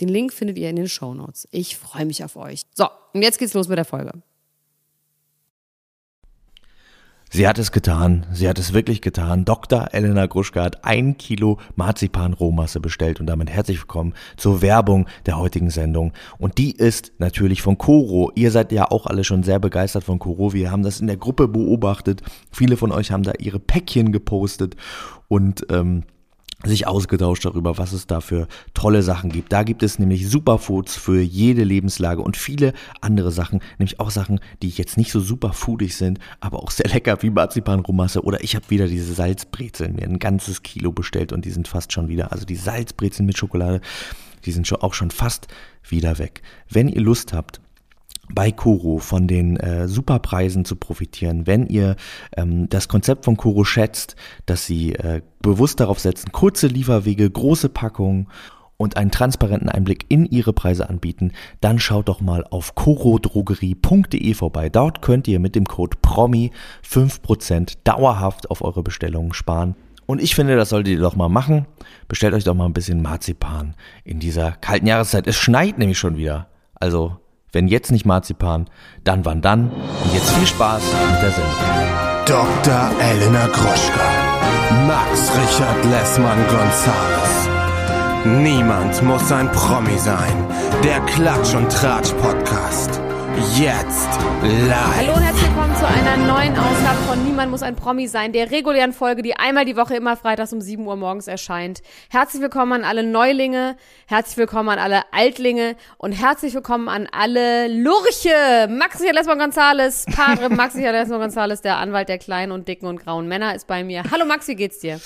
Den Link findet ihr in den Show Notes. Ich freue mich auf euch. So, und jetzt geht's los mit der Folge. Sie hat es getan. Sie hat es wirklich getan. Dr. Elena Gruschka hat ein Kilo Marzipan-Rohmasse bestellt und damit herzlich willkommen zur Werbung der heutigen Sendung. Und die ist natürlich von Koro. Ihr seid ja auch alle schon sehr begeistert von Koro. Wir haben das in der Gruppe beobachtet. Viele von euch haben da ihre Päckchen gepostet und ähm, sich ausgetauscht darüber, was es da für tolle Sachen gibt. Da gibt es nämlich Superfoods für jede Lebenslage und viele andere Sachen, nämlich auch Sachen, die jetzt nicht so superfoodig sind, aber auch sehr lecker wie Marzipanromasse oder ich habe wieder diese Salzbrezeln mir ein ganzes Kilo bestellt und die sind fast schon wieder, also die Salzbrezeln mit Schokolade, die sind schon auch schon fast wieder weg. Wenn ihr Lust habt, bei Koro von den äh, Superpreisen zu profitieren, wenn ihr ähm, das Konzept von Koro schätzt, dass sie äh, bewusst darauf setzen, kurze Lieferwege, große Packungen und einen transparenten Einblick in ihre Preise anbieten, dann schaut doch mal auf corodrogerie.de vorbei. Dort könnt ihr mit dem Code PROMI 5% dauerhaft auf eure Bestellungen sparen. Und ich finde, das solltet ihr doch mal machen. Bestellt euch doch mal ein bisschen Marzipan in dieser kalten Jahreszeit. Es schneit nämlich schon wieder. Also wenn jetzt nicht Marzipan, dann wann dann? Und jetzt viel Spaß mit der Sendung. Dr. Elena Groschka. Max Richard Lessmann Gonzales. Niemand muss ein Promi sein. Der Klatsch und Tratsch Podcast. Jetzt live. Hallo und herzlich willkommen zu einer neuen Ausgabe von Niemand muss ein Promi sein, der regulären Folge, die einmal die Woche immer freitags um 7 Uhr morgens erscheint. Herzlich willkommen an alle Neulinge, herzlich willkommen an alle Altlinge und herzlich willkommen an alle Lurche. Maxi Lesbon Gonzales, Padre Maxi Lesbon Gonzales, der Anwalt der kleinen und dicken und grauen Männer ist bei mir. Hallo Maxi, geht's dir?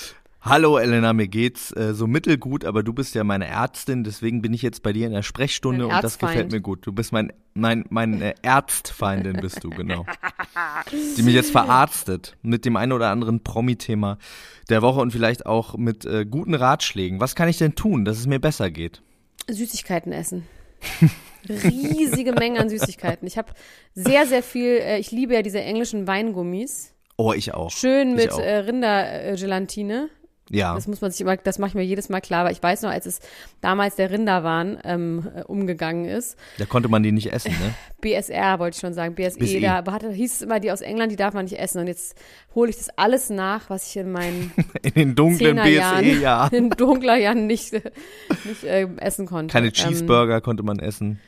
Hallo Elena, mir geht's äh, so mittelgut, aber du bist ja meine Ärztin, deswegen bin ich jetzt bei dir in der Sprechstunde und das gefällt mir gut. Du bist mein mein meine Ärztfeindin bist du genau, die mich jetzt verarztet mit dem einen oder anderen Promi-Thema der Woche und vielleicht auch mit äh, guten Ratschlägen. Was kann ich denn tun, dass es mir besser geht? Süßigkeiten essen. Riesige Mengen an Süßigkeiten. Ich habe sehr sehr viel. Äh, ich liebe ja diese englischen Weingummis. Oh, ich auch. Schön mit äh, Rindergelatine. Ja. Das muss man sich immer, das mache ich mir jedes Mal klar, aber ich weiß noch, als es damals der Rinderwahn ähm, äh, umgegangen ist. Da konnte man die nicht essen, ne? BSR wollte ich schon sagen, BSE, BSE. da hatte, hieß es immer, die aus England, die darf man nicht essen. Und jetzt hole ich das alles nach, was ich in meinen in den dunklen BSE-Jahren in dunkler Jahren nicht, nicht äh, essen konnte. Keine ähm, Cheeseburger ähm, konnte man essen.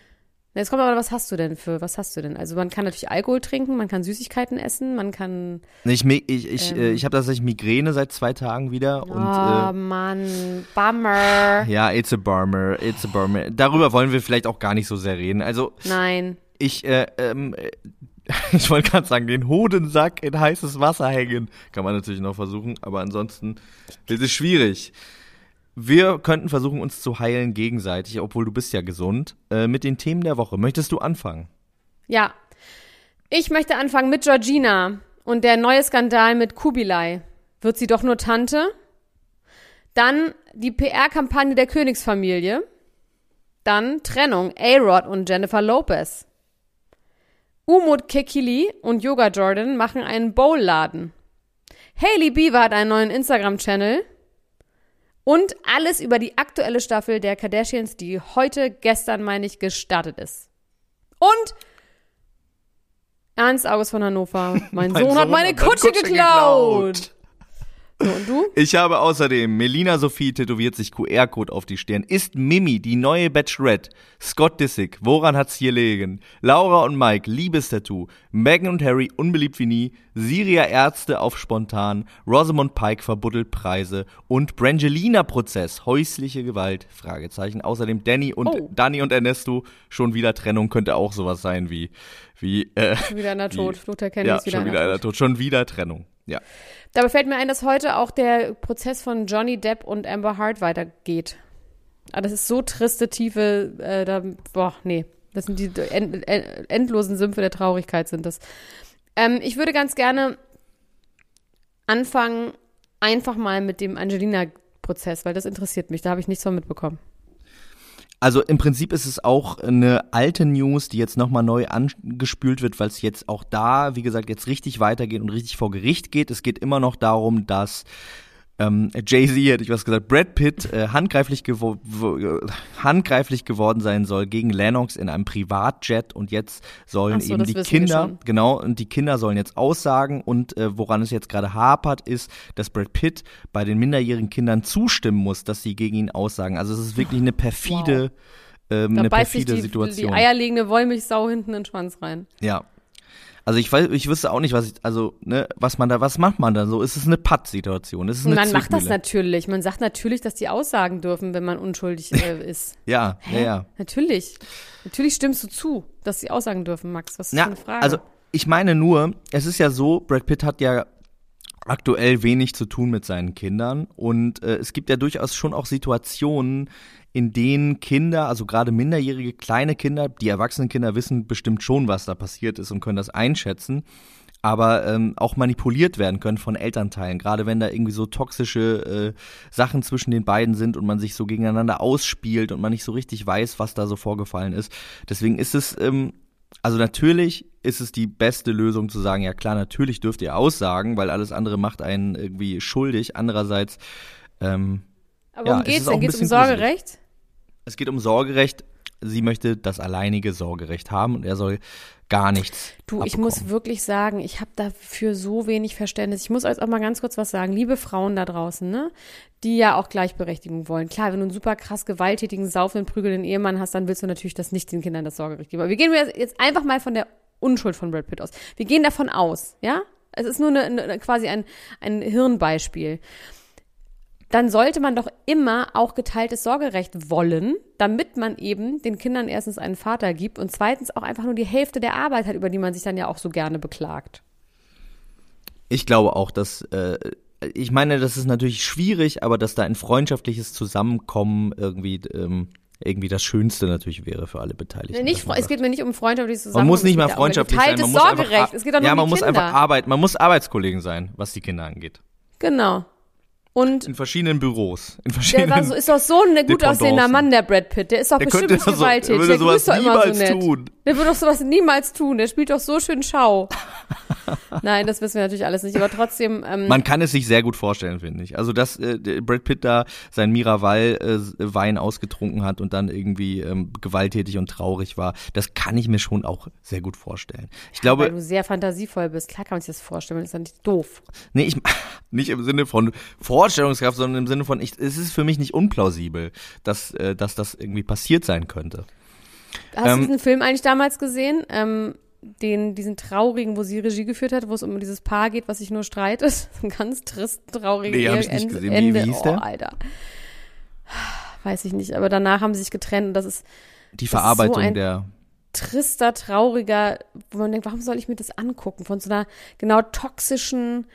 Jetzt kommt aber, was hast du denn für, was hast du denn? Also man kann natürlich Alkohol trinken, man kann Süßigkeiten essen, man kann. Ich, ich, ich, ähm, ich habe tatsächlich Migräne seit zwei Tagen wieder. Und, oh äh, Mann, Bummer. Ja, it's a bummer, it's a bummer. Darüber wollen wir vielleicht auch gar nicht so sehr reden. Also. Nein. Ich, äh, ähm, ich wollte gerade sagen, den Hodensack in heißes Wasser hängen. Kann man natürlich noch versuchen, aber ansonsten ist es schwierig. Wir könnten versuchen, uns zu heilen gegenseitig, obwohl du bist ja gesund, äh, mit den Themen der Woche. Möchtest du anfangen? Ja. Ich möchte anfangen mit Georgina und der neue Skandal mit Kubilai. Wird sie doch nur Tante? Dann die PR-Kampagne der Königsfamilie. Dann Trennung A-Rod und Jennifer Lopez. Umut Kekili und Yoga Jordan machen einen Bowl-Laden. Hailey Beaver hat einen neuen Instagram-Channel. Und alles über die aktuelle Staffel der Kardashians, die heute, gestern meine ich, gestartet ist. Und Ernst August von Hannover, mein, mein Sohn, Sohn, hat meine Kutsche, Kutsche geklaut. geklaut. So, und du? Ich habe außerdem, Melina Sophie tätowiert sich QR-Code auf die Stirn. Ist Mimi die neue Bachelorette? Scott Disick, woran hat's hier liegen? Laura und Mike, Liebestattoo. Meghan und Harry, unbeliebt wie nie. Siria Ärzte auf spontan. Rosamund Pike verbuddelt Preise. Und Brangelina-Prozess, häusliche Gewalt, Fragezeichen. Außerdem Danny und, Oh. Danny und Ernesto, schon wieder Trennung, könnte auch sowas sein wie, wie, äh, Schon wieder einer tot. Wie- Luther Kenny ja, wieder schon einer wieder tot. einer tot. Schon wieder Trennung. Ja. Dabei fällt mir ein, dass heute auch der Prozess von Johnny Depp und Amber Hart weitergeht. Aber das ist so triste, tiefe, äh, da, boah, nee. Das sind die end, end, endlosen Sümpfe der Traurigkeit sind das. Ähm, ich würde ganz gerne anfangen, einfach mal mit dem Angelina-Prozess, weil das interessiert mich. Da habe ich nichts von mitbekommen. Also im Prinzip ist es auch eine alte News, die jetzt nochmal neu angespült wird, weil es jetzt auch da, wie gesagt, jetzt richtig weitergeht und richtig vor Gericht geht. Es geht immer noch darum, dass ähm, Jay-Z, hätte ich was gesagt, Brad Pitt äh, handgreiflich, gewo wo, äh, handgreiflich geworden sein soll gegen Lennox in einem Privatjet und jetzt sollen so, eben die Kinder, genau, und die Kinder sollen jetzt aussagen und äh, woran es jetzt gerade hapert, ist, dass Brad Pitt bei den minderjährigen Kindern zustimmen muss, dass sie gegen ihn aussagen. Also es ist wirklich eine perfide, ähm, Da eine beißt sich perfide die, Situation. die eierlegende Wollmilchsau hinten in den Schwanz rein. Ja. Also ich weiß, ich wüsste auch nicht, was ich, also, ne, was man da, was macht man da so? Ist es eine Patt-Situation? Ist es eine Man macht das Zwickmühle? natürlich. Man sagt natürlich, dass die aussagen dürfen, wenn man unschuldig äh, ist. Ja, ja, ja. Natürlich. Natürlich stimmst du zu, dass sie aussagen dürfen, Max. Was ist Ja, für eine Frage? also ich meine nur, es ist ja so, Brad Pitt hat ja aktuell wenig zu tun mit seinen Kindern und äh, es gibt ja durchaus schon auch Situationen, in denen Kinder, also gerade minderjährige kleine Kinder, die erwachsenen Kinder wissen bestimmt schon, was da passiert ist und können das einschätzen, aber ähm, auch manipuliert werden können von Elternteilen, gerade wenn da irgendwie so toxische äh, Sachen zwischen den beiden sind und man sich so gegeneinander ausspielt und man nicht so richtig weiß, was da so vorgefallen ist. Deswegen ist es ähm, also natürlich ist es die beste Lösung zu sagen, ja klar, natürlich dürft ihr aussagen, weil alles andere macht einen irgendwie schuldig. Andererseits, ähm, Aber ja, worum es geht's denn? Geht's um. Sorgerecht? Es geht um Sorgerecht. Sie möchte das alleinige Sorgerecht haben und er soll gar nichts. Du, ich abbekommen. muss wirklich sagen, ich habe dafür so wenig Verständnis. Ich muss euch auch mal ganz kurz was sagen. Liebe Frauen da draußen, ne? Die ja auch Gleichberechtigung wollen. Klar, wenn du einen super krass gewalttätigen, saufenden, prügelnden Ehemann hast, dann willst du natürlich das nicht den Kindern das Sorgerecht geben. Aber wir gehen jetzt einfach mal von der Unschuld von Brad Pitt aus. Wir gehen davon aus, ja? Es ist nur eine, eine, quasi ein, ein Hirnbeispiel. Dann sollte man doch immer auch geteiltes Sorgerecht wollen, damit man eben den Kindern erstens einen Vater gibt und zweitens auch einfach nur die Hälfte der Arbeit hat, über die man sich dann ja auch so gerne beklagt. Ich glaube auch, dass äh, ich meine, das ist natürlich schwierig, aber dass da ein freundschaftliches Zusammenkommen irgendwie ähm, irgendwie das Schönste natürlich wäre für alle Beteiligten. Nicht, man es geht mir nicht um freundschaftliches man Zusammenleben. muss nicht mal freundschaftlich sein, geteiltes man muss Sorgerecht. einfach, es geht doch nur ja, um man muss Kinder. einfach arbeiten, man muss Arbeitskollegen sein, was die Kinder angeht. Genau. Und In verschiedenen Büros, in der verschiedenen war so, ist doch so ein gut aussehender. Mann, der Brad Pitt. Der ist doch Der bestimmt nicht so- der gewalttätig. der grüßt doch immer so nett. tun. Der würde doch sowas niemals tun. Der spielt doch so schön Schau. Nein, das wissen wir natürlich alles nicht. Aber trotzdem, ähm, Man kann es sich sehr gut vorstellen, finde ich. Also, dass äh, Brad Pitt da sein Miraval-Wein ausgetrunken hat und dann irgendwie ähm, gewalttätig und traurig war, das kann ich mir schon auch sehr gut vorstellen. Ich weil glaube, du sehr fantasievoll bist. Klar kann man sich das vorstellen, das ist ja nicht doof. nee, ich nicht im Sinne von Vorstellungskraft, sondern im Sinne von, ich, es ist für mich nicht unplausibel, dass, äh, dass das irgendwie passiert sein könnte. Hast du Ähm, diesen Film eigentlich damals gesehen? Ähm, den, diesen traurigen, wo sie Regie geführt hat, wo es um dieses Paar geht, was sich nur streitet. Ein ganz trist, trauriger Nee, hab ich nicht Ende- gesehen. Wie- wie hieß oh, der? Alter. Weiß ich nicht, aber danach haben sie sich getrennt und das ist Die ist so Verarbeitung ein- der. trister, trauriger, wo man denkt, warum soll ich mir das angucken? Von so einer genau toxischen,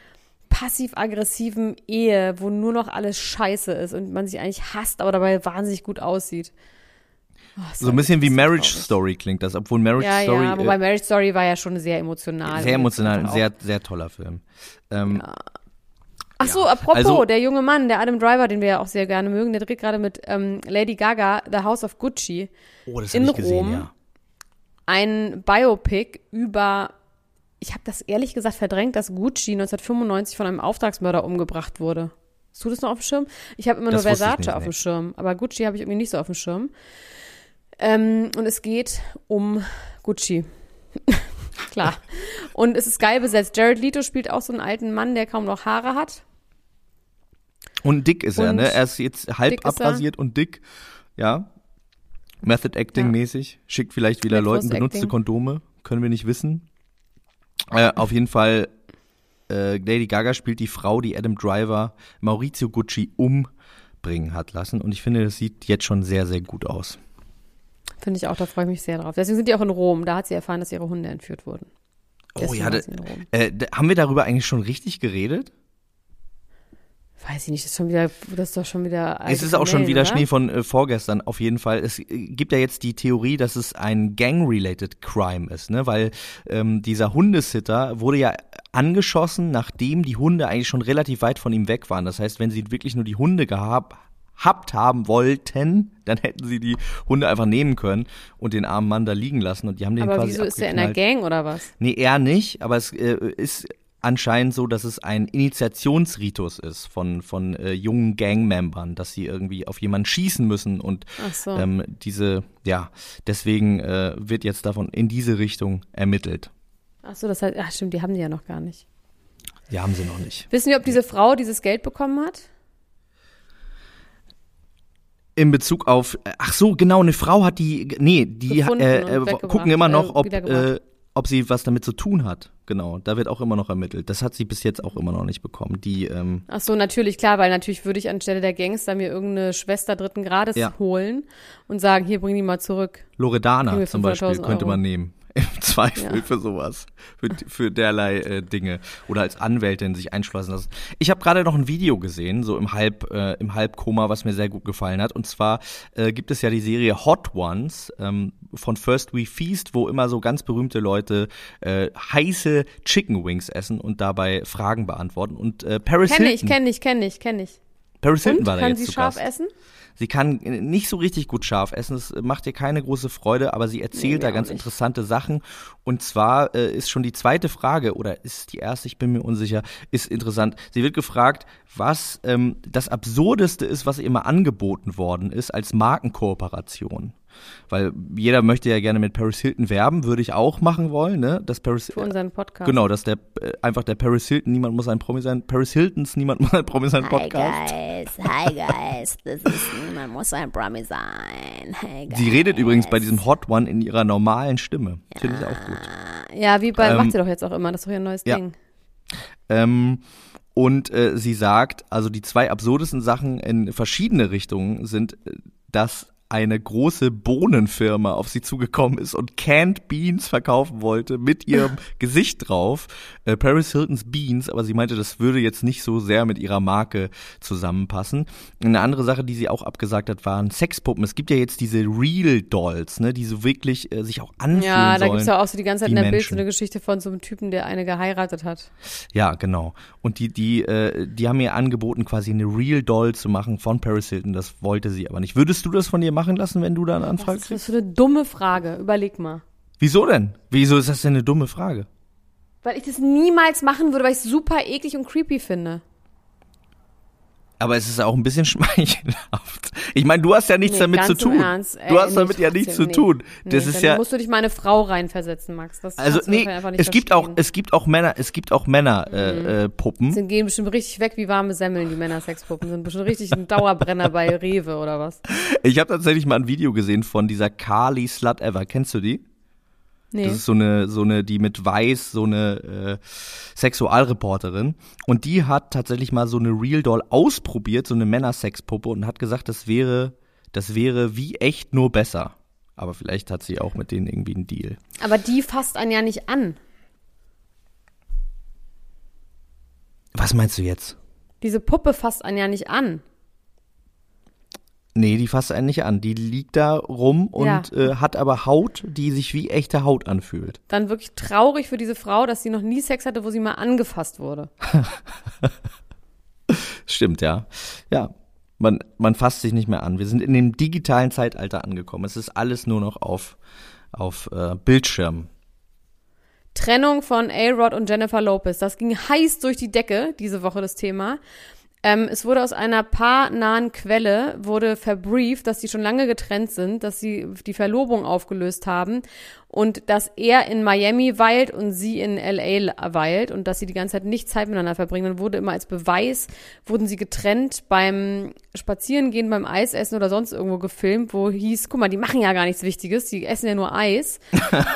passiv-aggressiven Ehe, wo nur noch alles scheiße ist und man sich eigentlich hasst, aber dabei wahnsinnig gut aussieht. Oh, So ein bisschen wie Marriage traurig. Story klingt das, obwohl Marriage Ja, Story ja, äh, wobei Marriage Story war ja schon sehr emotional. sehr emotional, ein sehr, sehr toller Film. Ähm, Ach so, apropos, Also- der junge Mann, der Adam Driver, den wir ja auch sehr gerne mögen, der dreht gerade mit ähm, Lady Gaga The House of Gucci oh, das in ich gesehen, Rom. ja. ein Biopic über, ich habe das ehrlich gesagt verdrängt, dass Gucci 1995 von einem Auftragsmörder umgebracht wurde. Hast du das noch auf dem Schirm? Ich habe immer Das nur Versace nicht, auf nee. dem Schirm, aber Gucci habe ich irgendwie nicht so auf dem Schirm. Ähm, und es geht um Gucci. Klar. Und es ist geil besetzt. Jared Leto spielt auch so einen alten Mann, der kaum noch Haare hat. Und dick ist er, Und ne? Er ist jetzt halb er. abrasiert und dick. Ja. Method Acting Ja. mäßig. Schickt vielleicht wieder Method Leuten benutzte Acting. Kondome. Können wir nicht wissen. Äh, auf jeden Fall, äh, Lady Gaga spielt die Frau, die Adam Driver Maurizio Gucci umbringen hat lassen. Und ich finde, das sieht jetzt schon sehr, sehr gut aus. Finde ich auch, da freue ich mich sehr drauf. Deswegen sind die auch in Rom. Da hat sie erfahren, dass ihre Hunde entführt wurden. Oh Deswegen ja, war da, äh, da, haben wir darüber eigentlich schon richtig geredet? Weiß ich nicht, das ist schon wieder, das ist doch schon wieder. Es ist auch schon Kamellen, wieder oder? Schnee von äh, vorgestern, auf jeden Fall. Es äh, gibt ja jetzt die Theorie, dass es ein Gang-related Crime ist, ne? Weil ähm, dieser Hundesitter wurde ja angeschossen, nachdem die Hunde eigentlich schon relativ weit von ihm weg waren. Das heißt, wenn sie wirklich nur die Hunde gehabt habt haben wollten, dann hätten sie die Hunde einfach nehmen können und den armen Mann da liegen lassen und die haben den Aber quasi wieso ist der in der. Gang oder was? Nee, er nicht, aber es äh, ist anscheinend so, dass es ein Initiationsritus ist von, von äh, jungen Gangmembern, dass sie irgendwie auf jemanden schießen müssen und so. ähm, diese, ja, deswegen äh, wird jetzt davon in diese Richtung ermittelt. Ach so, das heißt, ach stimmt, die haben die ja noch gar nicht. Ja, haben sie noch nicht. Wissen wir, ob diese Frau dieses Geld bekommen hat? In Bezug auf, äh, ach so, genau, eine Frau hat die, nee, die äh, äh, gucken immer noch, äh, ob, äh, ob sie was damit zu tun hat. Genau, da wird auch immer noch ermittelt. Das hat sie bis jetzt auch immer noch nicht bekommen. Die, ähm, Ach so, natürlich, klar, weil natürlich würde ich anstelle der Gangster mir irgendeine Schwester dritten Grades Ja. holen und sagen, hier, bring die mal zurück. Loredana zum Beispiel 500.000 könnte man nehmen. Im Zweifel Ja. für sowas. Für, für derlei äh, Dinge. Oder als Anwältin sich einschleusen lassen. Ich habe gerade noch ein Video gesehen, so im Halb, äh, im Halbkoma, was mir sehr gut gefallen hat. Und zwar äh, gibt es ja die Serie Hot Ones ähm, von First We Feast, wo immer so ganz berühmte Leute äh, heiße Chicken Wings essen und dabei Fragen beantworten. Und äh, Paris Kenne Hilton, ich, kenne ich, kenne ich, kenne ich. Paris Hilton Und, war da kann jetzt sie zu scharf Gast. essen? Sie kann äh, nicht so richtig gut scharf essen, es macht ihr keine große Freude, aber sie erzählt Nee, da ganz interessante Sachen. Und zwar äh, ist schon die zweite Frage, oder ist die erste, ich bin mir unsicher, ist interessant. Sie wird gefragt, was ähm, das Absurdeste ist, was ihr mal angeboten worden ist als Markenkooperation. Weil jeder möchte ja gerne mit Paris Hilton werben, würde ich auch machen wollen, ne? Dass Paris Für unseren Podcast. Genau, dass der äh, einfach der Paris Hilton, niemand muss ein Promi sein, Paris Hiltons, niemand muss ein Promi sein Podcast. Hi guys, hi guys. Das ist niemand muss ein Promi sein. Hey guys. Sie redet übrigens bei diesem Hot One in ihrer normalen Stimme. Finde ich auch gut. Ja, wie bei, Ähm, macht sie doch jetzt auch immer, das ist doch ihr neues ja. Ding. Ähm, und äh, sie sagt, also die zwei absurdesten Sachen in verschiedene Richtungen sind, äh, dass eine große Bohnenfirma auf sie zugekommen ist und Canned Beans verkaufen wollte mit ihrem Gesicht drauf. Äh, Paris Hiltons Beans, aber sie meinte, das würde jetzt nicht so sehr mit ihrer Marke zusammenpassen. Eine andere Sache, die sie auch abgesagt hat, waren Sexpuppen. Es gibt ja jetzt diese Real Dolls, ne, die so wirklich äh, sich auch anfühlen Ja, da sollen. gibt's ja auch so die ganze Zeit in der Bild so Menschen. eine Geschichte von so einem Typen, der eine geheiratet hat. Ja, genau. Und die, die, äh, die haben mir angeboten, quasi eine Real Doll zu machen von Paris Hilton. Das wollte sie aber nicht. Würdest du das von dir machen lassen, wenn du da eine Anfrage ist kriegst? das für eine dumme Frage? Überleg mal. Wieso denn? Wieso ist das denn eine dumme Frage? Weil ich das niemals machen würde, weil ich es super eklig und creepy finde. Aber es ist auch ein bisschen schmeichelhaft. Ich meine, du hast ja nichts Nee, damit zu tun. Ernst, ey, du hast damit ja nichts zu tun. Das nee, ist ja, musst du dich mal eine Frau reinversetzen, Max. Das also nee, wahrscheinlich einfach nicht es gibt auch, es gibt auch Männer, es gibt auch Männer äh, äh, Puppen. Sie gehen bestimmt richtig weg wie warme Semmeln, die Männer-Sexpuppen. Sind bestimmt richtig ein Dauerbrenner bei Rewe oder was. Ich habe tatsächlich mal ein Video gesehen von dieser Carly Slut Ever. Kennst du die? Nee. Das ist so eine, so eine, die mit Weiß, so eine äh, Sexualreporterin. Und die hat tatsächlich mal so eine Real Doll ausprobiert, so eine Männersexpuppe und hat gesagt, das wäre, das wäre wie echt nur besser. Aber vielleicht hat sie auch mit denen irgendwie einen Deal. Aber die fasst einen ja nicht an. Was meinst du jetzt? Diese Puppe fasst einen ja nicht an. Nee, die fasst einen nicht an. Die liegt da rum und Ja. äh, hat aber Haut, die sich wie echte Haut anfühlt. Dann wirklich traurig für diese Frau, dass sie noch nie Sex hatte, wo sie mal angefasst wurde. Stimmt, ja. Ja. Man, man fasst sich nicht mehr an. Wir sind in dem digitalen Zeitalter angekommen. Es ist alles nur noch auf, auf äh, Bildschirm. Trennung von A-Rod und Jennifer Lopez. Das ging heiß durch die Decke diese Woche, das Thema. Ähm, es wurde aus einer paarnahen Quelle, wurde verbrieft, dass sie schon lange getrennt sind, dass sie die Verlobung aufgelöst haben und dass er in Miami weilt und sie in LA weilt und dass sie die ganze Zeit nicht Zeit miteinander verbringen. Dann wurde immer als Beweis, wurden sie getrennt beim Spazierengehen, beim Eisessen oder sonst irgendwo gefilmt, wo hieß, guck mal, die machen ja gar nichts Wichtiges, die essen ja nur Eis.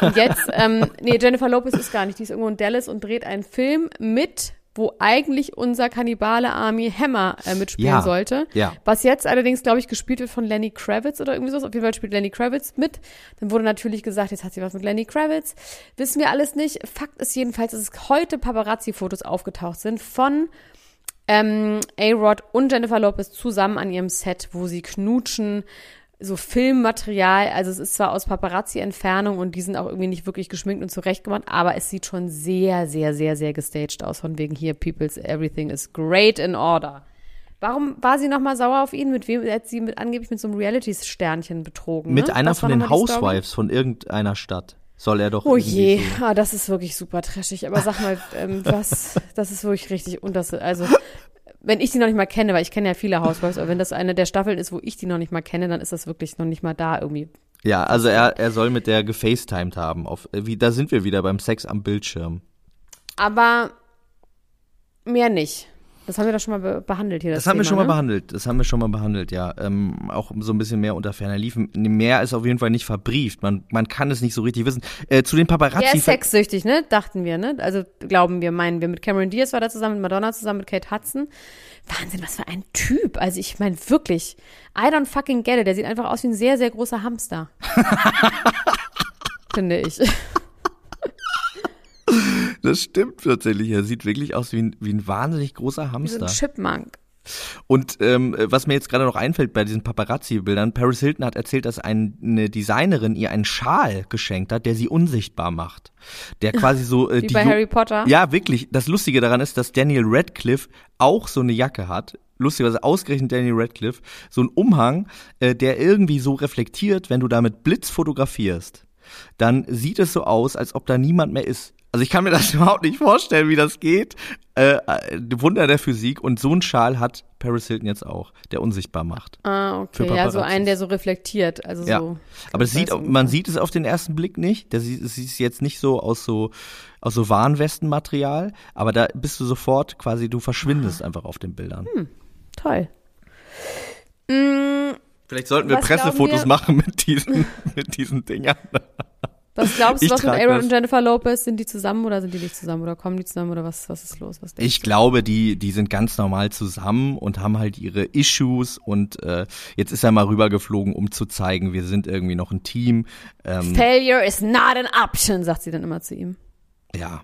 und jetzt, ähm, nee, Jennifer Lopez ist gar nicht, die ist irgendwo in Dallas und dreht einen Film mit wo eigentlich unser Kannibale Army Hammer äh, mitspielen Ja, sollte. ja. Was jetzt allerdings, glaube ich, gespielt wird von Lenny Kravitz oder irgendwie so. Auf jeden Fall spielt Lenny Kravitz mit. Dann wurde natürlich gesagt, jetzt hat sie was mit Lenny Kravitz. Wissen wir alles nicht. Fakt ist jedenfalls, dass es heute Paparazzi-Fotos aufgetaucht sind von ähm, A-Rod und Jennifer Lopez zusammen an ihrem Set, wo sie knutschen, so Filmmaterial, also es ist zwar aus Paparazzi-Entfernung und die sind auch irgendwie nicht wirklich geschminkt und zurechtgemacht, aber es sieht schon sehr, sehr, sehr, sehr gestaged aus, von wegen hier, People's Everything is great in order. Warum war sie nochmal sauer auf ihn? Mit wem hat sie mit, angeblich mit so einem Reality-Sternchen betrogen? Mit ne? einer Das von den? Housewives von irgendeiner Stadt soll er doch. Oh je, so- ah, das ist wirklich super trashig. Aber sag mal, ähm, was, das ist wirklich richtig unters, also wenn ich die noch nicht mal kenne, weil ich kenne ja viele Housewives, aber wenn das eine der Staffeln ist, wo ich die noch nicht mal kenne, dann ist das wirklich noch nicht mal da irgendwie. Ja, also er, er soll mit der gefacetimed haben. Auf, äh, wie, da sind wir wieder beim Sex am Bildschirm. Aber mehr nicht. Das haben wir doch schon mal be behandelt hier. Das, Das haben wir Thema, schon mal ne? behandelt. Das haben wir schon mal behandelt, ja. Ähm, auch so ein bisschen mehr unter ferner Liefen. Mehr ist auf jeden Fall nicht verbrieft. Man, man kann es nicht so richtig wissen. Äh, zu den Paparazzi. Der ist sexsüchtig, ne? Dachten wir, ne? Also glauben wir, meinen wir. Mit Cameron Diaz war da zusammen, mit Madonna zusammen, mit Kate Hudson. Wahnsinn, was für ein Typ. Also ich meine wirklich, I don't fucking get it. Der sieht einfach aus wie ein sehr, sehr großer Hamster. Finde ich. Das stimmt tatsächlich. Er sieht wirklich aus wie ein, wie ein wahnsinnig großer Wie so Hamster. ein Chipmunk. Und ähm, was mir jetzt gerade noch einfällt bei diesen Paparazzi-Bildern, Paris Hilton hat erzählt, dass ein, eine Designerin ihr einen Schal geschenkt hat, der sie unsichtbar macht. Der quasi so äh, Wie die bei Harry Potter. Ja, wirklich. Das Lustige daran ist, dass Daniel Radcliffe auch so eine Jacke hat. Lustigerweise ausgerechnet Daniel Radcliffe, so ein Umhang, äh, der irgendwie so reflektiert, wenn du damit Blitz fotografierst, dann sieht es so aus, als ob da niemand mehr ist. Also ich kann mir das überhaupt nicht vorstellen, wie das geht. Äh, äh, Wunder der Physik. Und so einen Schal hat Paris Hilton jetzt auch, der unsichtbar macht. Ah, okay. Ja, so einen, der so reflektiert. Also Ja. so. Aber das sieht, man sieht es auf den ersten Blick nicht. Das sieht jetzt nicht so aus so aus so Warnwestenmaterial, aber da bist du sofort quasi, du verschwindest einfach auf den Bildern. Hm. Toll. Mm, Vielleicht sollten wir Pressefotos wir- machen mit diesen, mit diesen Dingern. Was glaubst du, Ich was mit Aaron das. und Jennifer Lopez? Sind die zusammen oder sind die nicht zusammen? Oder kommen die zusammen oder was, was ist los? Was Ich glaube, die, die sind ganz normal zusammen und haben halt ihre Issues und äh, jetzt ist er mal rübergeflogen, um zu zeigen, wir sind irgendwie noch ein Team. Ähm, Failure is not an option, sagt sie dann immer zu ihm. Ja.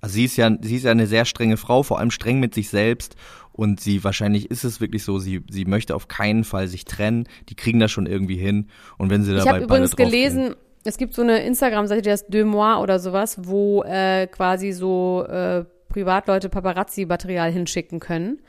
Also sie ist ja, sie ist ja eine sehr strenge Frau, vor allem streng mit sich selbst. Und sie, wahrscheinlich ist es wirklich so, sie, sie möchte auf keinen Fall sich trennen. Die kriegen das schon irgendwie hin. Und wenn sie Ich dabei habe übrigens gelesen, es gibt so eine Instagram-Seite, die heißt Deux Mois oder sowas, wo äh, quasi so äh, Privatleute Paparazzi-Material hinschicken können.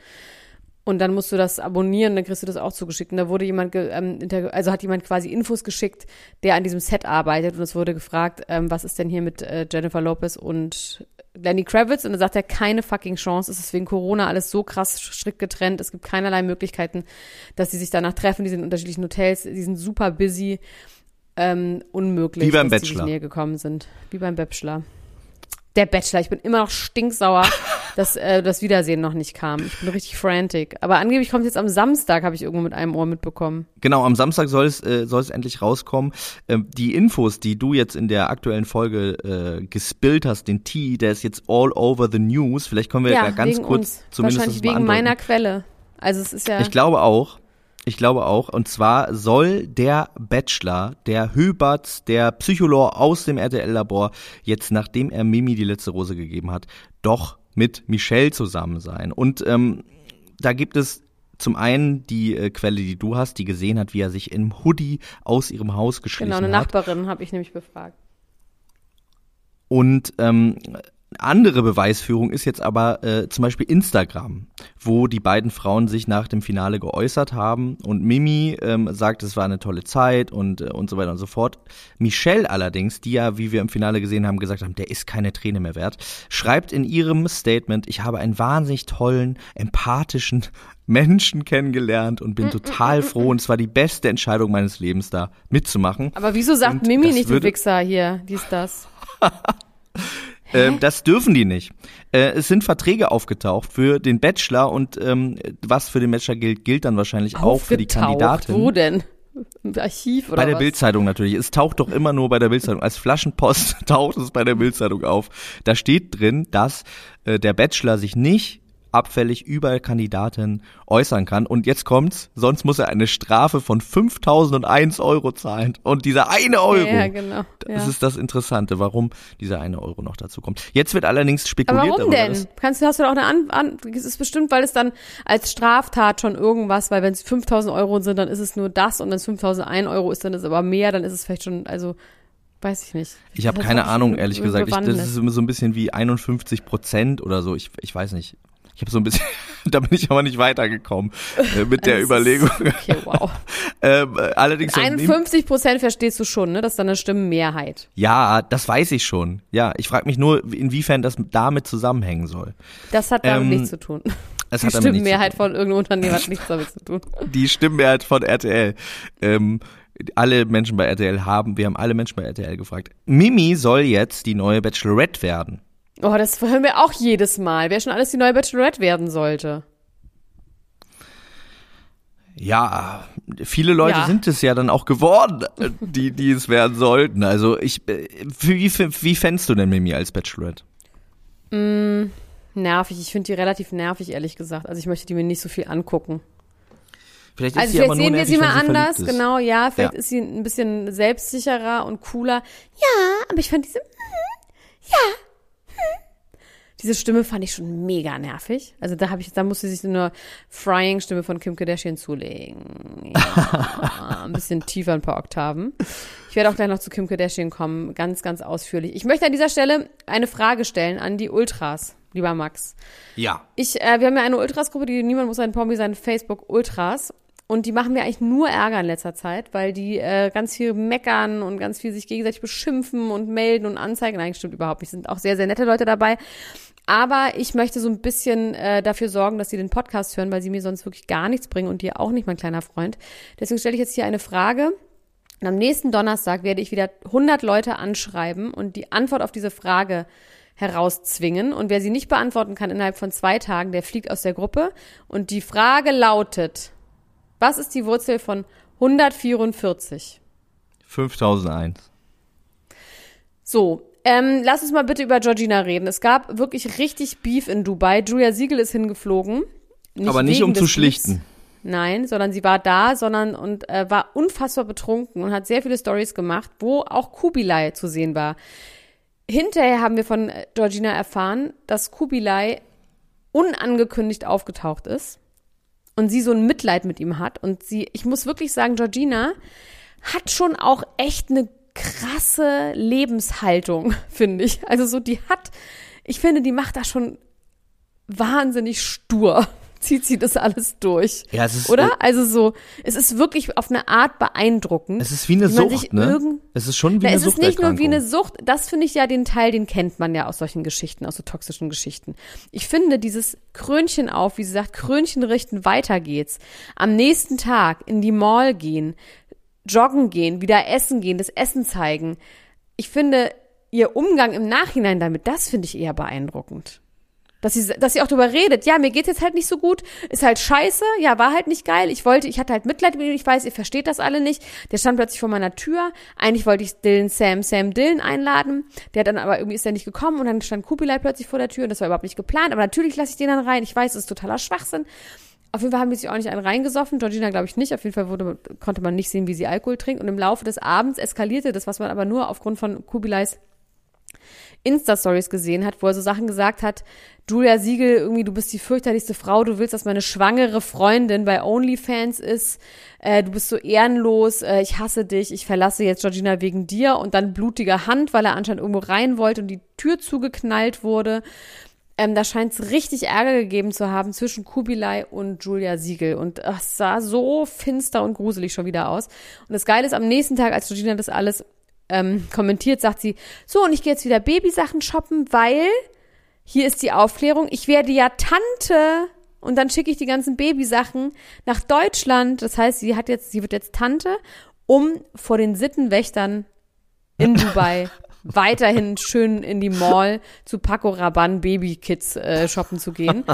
Und dann musst du das abonnieren, dann kriegst du das auch zugeschickt. Und da wurde jemand, ähm, also hat jemand quasi Infos geschickt, der an diesem Set arbeitet. Und es wurde gefragt, ähm, was ist denn hier mit äh, Jennifer Lopez und Lenny Kravitz? Und dann sagt er, keine fucking Chance. Es ist wegen Corona alles so krass strikt getrennt. Es gibt keinerlei Möglichkeiten, dass sie sich danach treffen. Die sind in unterschiedlichen Hotels, die sind super busy. Ähm, unmöglich, Wie beim dass die Bachelor. sich näher gekommen sind. Wie beim Bachelor. Der Bachelor, ich bin immer noch stinksauer, dass äh, das Wiedersehen noch nicht kam. Ich bin richtig frantic. Aber angeblich kommt es jetzt am Samstag, habe ich irgendwo mit einem Ohr mitbekommen. Genau, am Samstag soll es, äh, soll es endlich rauskommen. Ähm, die Infos, die du jetzt in der aktuellen Folge äh, gespillt hast, den Tee, der ist jetzt all over the news. Vielleicht können wir ja, ganz wegen kurz uns. zumindest Wahrscheinlich wegen meiner. Quelle. Also es ist ja. Ich glaube auch. Ich glaube auch. Und zwar soll der Bachelor, der Höberts, der Psycholog aus dem RTL-Labor, jetzt, nachdem er Mimi die letzte Rose gegeben hat, doch mit Michelle zusammen sein. Und ähm, da gibt es zum einen die äh, Quelle, die du hast, die gesehen hat, wie er sich im Hoodie aus ihrem Haus geschlichen genau, eine hat. Nachbarin habe ich nämlich befragt. Und ähm, andere Beweisführung ist jetzt aber äh, zum Beispiel Instagram, wo die beiden Frauen sich nach dem Finale geäußert haben und Mimi ähm, sagt, es war eine tolle Zeit und, äh, und so weiter und so fort. Michelle allerdings, die ja, wie wir im Finale gesehen haben, gesagt haben, der ist keine Träne mehr wert, schreibt in ihrem Statement, ich habe einen wahnsinnig tollen, empathischen Menschen kennengelernt und bin total froh und es war die beste Entscheidung meines Lebens da mitzumachen. Aber wieso sagt Und Mimi nicht, du Wichser, hier, dies, das? Ähm, das dürfen die nicht. Äh, es sind Verträge aufgetaucht für den Bachelor und ähm, was für den Bachelor gilt, gilt dann wahrscheinlich auch für die. Kandidatin. Wo denn? Im Archiv oder Bei der? Bildzeitung natürlich. Es taucht doch immer nur bei der Bildzeitung. Als Flaschenpost taucht es bei der Bildzeitung auf. Da steht drin, dass äh, der Bachelor sich nicht abfällig über Kandidaten äußern kann. Und jetzt kommt's, sonst muss er eine Strafe von 5001 Euro zahlen. Und dieser eine Euro, Ja, ja, genau. das ja. ist das Interessante, warum dieser eine Euro noch dazu kommt. Jetzt wird allerdings Aber spekuliert warum darüber, denn? Kannst du, hast du da auch eine an, an, es ist bestimmt, weil es dann als Straftat schon irgendwas, weil wenn es 5000 Euro sind, dann ist es nur das und wenn es 5001 Euro ist, dann ist es aber mehr, dann ist es vielleicht schon, also, weiß ich nicht. Ich habe Das keine ich Ahnung, ehrlich gesagt. Ich, das ist immer so ein bisschen wie 51 Prozent oder so. Ich, ich weiß nicht. Ich habe so ein bisschen, da bin ich aber nicht weitergekommen äh, mit der Das Überlegung. Okay, wow. ähm, äh, allerdings Mimi- 51 Prozent verstehst du schon, ne? Das ist dann eine Stimmenmehrheit. ja, das weiß ich schon. Ja, ich frage mich nur, inwiefern das damit zusammenhängen soll. Das hat damit Ähm, nichts zu tun. Es Die Stimmenmehrheit von irgendeinem Unternehmen hat nichts damit zu tun. die Stimmenmehrheit von RTL. Ähm, alle Menschen bei RTL haben, wir haben alle Menschen bei RTL gefragt. Mimi soll jetzt die neue Bachelorette werden. Oh, das hören wir auch jedes Mal. Wer schon alles die neue Bachelorette werden sollte. Ja, viele Leute Ja. sind es ja dann auch geworden, die, die es werden sollten. Also ich, äh, wie, wie fändst du denn Mimi als Bachelorette? Nervig. Ich finde die relativ nervig, ehrlich gesagt. Also ich möchte die mir nicht so viel angucken. Vielleicht ist Also sie vielleicht sehen wir nervig, sie wenn mal anders, verliebt ist. genau, ja, vielleicht Ja. ist sie ein bisschen selbstsicherer und cooler. Ja, aber ich fand diese, mhm, ja. Diese Stimme fand ich schon mega nervig. Also da habe ich, da musste sich so eine Frying-Stimme von Kim Kardashian zulegen. Ja, ein bisschen tiefer, ein paar Oktaven. Ich werde auch gleich noch zu Kim Kardashian kommen, ganz, ganz ausführlich. Ich möchte an dieser Stelle eine Frage stellen an die Ultras, lieber Max. Ja. Ich, äh, wir haben ja eine Ultras-Gruppe, die Niemand muss ein Promi sein, Facebook Ultras. Und die machen mir eigentlich nur Ärger in letzter Zeit, weil die äh, ganz viel meckern und ganz viel sich gegenseitig beschimpfen und melden und anzeigen. Nein, stimmt überhaupt nicht. Sind auch sehr, sehr nette Leute dabei. Aber ich möchte so ein bisschen äh, dafür sorgen, dass sie den Podcast hören, weil sie mir sonst wirklich gar nichts bringen und dir auch nicht, mein kleiner Freund. Deswegen stelle ich jetzt hier eine Frage. Und am nächsten Donnerstag werde ich wieder 100 Leute anschreiben und die Antwort auf diese Frage herauszwingen. Und wer sie nicht beantworten kann innerhalb von zwei Tagen, der fliegt aus der Gruppe. Und die Frage lautet, was ist die Wurzel von 144? 5001. So, ähm, lass uns mal bitte über Georgina reden. Es gab wirklich richtig Beef in Dubai. Julia Siegel ist hingeflogen. Aber nicht um zu schlichten. Beefs. Nein, sondern sie war da, sondern und äh, war unfassbar betrunken und hat sehr viele Stories gemacht, wo auch Kubilai zu sehen war. Hinterher haben wir von äh, Georgina erfahren, dass Kubilai unangekündigt aufgetaucht ist und sie so ein Mitleid mit ihm hat und sie, ich muss wirklich sagen, Georgina hat schon auch echt eine krasse Lebenshaltung, finde ich. Also so, die hat, ich finde, die macht da schon wahnsinnig stur. Zieht sie das alles durch. Ja, es ist, Oder? äh, Also so, es ist wirklich auf eine Art beeindruckend. Es ist wie eine Sucht, ne? Es ist schon wie Na, eine es ist nicht nur wie eine Sucht, das finde ich ja den Teil, den kennt man ja aus solchen Geschichten, aus so toxischen Geschichten. Ich finde dieses Krönchen auf, wie sie sagt, Krönchen richten, weiter geht's. Am nächsten Tag in die Mall gehen, joggen gehen, wieder essen gehen, das Essen zeigen. Ich finde ihr Umgang im Nachhinein damit, das finde ich eher beeindruckend. Dass sie, dass sie auch darüber redet. Ja, mir geht's jetzt halt nicht so gut. Ist halt scheiße. Ja, war halt nicht geil. Ich wollte, ich hatte halt Mitleid mit ihm. Ich weiß, ihr versteht das alle nicht. Der stand plötzlich vor meiner Tür. Eigentlich wollte ich Dylan Sam, Sam Dylan einladen. Der hat dann aber irgendwie ist er nicht gekommen und dann stand Kubilai plötzlich vor der Tür und das war überhaupt nicht geplant. Aber natürlich lasse ich den dann rein. Ich weiß, es ist totaler Schwachsinn. Auf jeden Fall haben die sich auch nicht einen reingesoffen. Georgina glaube ich nicht. Auf jeden Fall wurde, konnte man nicht sehen, wie sie Alkohol trinkt. Und im Laufe des Abends eskalierte das, was man aber nur aufgrund von Kubilais Insta-Stories gesehen hat, wo er so Sachen gesagt hat, Julia Siegel, irgendwie, du bist die fürchterlichste Frau, du willst, dass meine schwangere Freundin bei OnlyFans ist, äh, du bist so ehrenlos, äh, ich hasse dich, ich verlasse jetzt Georgina wegen dir und dann blutige Hand, weil er anscheinend irgendwo rein wollte und die Tür zugeknallt wurde. Ähm, da scheint es richtig Ärger gegeben zu haben zwischen Kubilai und Julia Siegel. Und es sah so finster und gruselig schon wieder aus. Und das Geile ist, am nächsten Tag, als Georgina das alles ähm, kommentiert, sagt sie, so, und ich gehe jetzt wieder Babysachen shoppen, weil hier ist die Aufklärung, ich werde ja Tante. Und dann schicke ich die ganzen Babysachen nach Deutschland. Das heißt, sie hat jetzt, sie wird jetzt Tante, um vor den Sittenwächtern in Dubai weiterhin schön in die Mall zu Paco Rabanne Baby-Kids äh, shoppen zu gehen.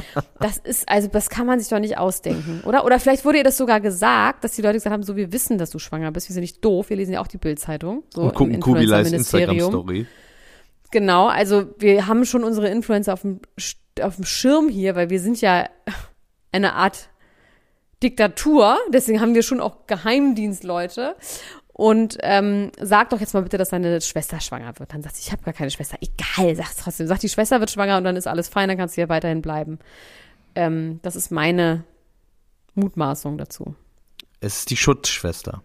Das ist, also das kann man sich doch nicht ausdenken, oder? Oder vielleicht wurde ihr das sogar gesagt, dass die Leute gesagt haben, so wir wissen, dass du schwanger bist, wir sind nicht doof, wir lesen ja auch die Bildzeitung. So Und gucken Kubilais Instagram-Story. Genau, also wir haben schon unsere Influencer auf dem, auf dem Schirm hier, weil wir sind ja eine Art Diktatur, deswegen haben wir schon auch Geheimdienstleute und ähm, sag doch jetzt mal bitte, dass deine Schwester schwanger wird. Dann sagt sie, ich habe gar keine Schwester. Egal, sag trotzdem. Sag, die Schwester wird schwanger und dann ist alles fein, dann kannst du hier weiterhin bleiben. Ähm, das ist meine Mutmaßung dazu. Es ist die Schutzschwester.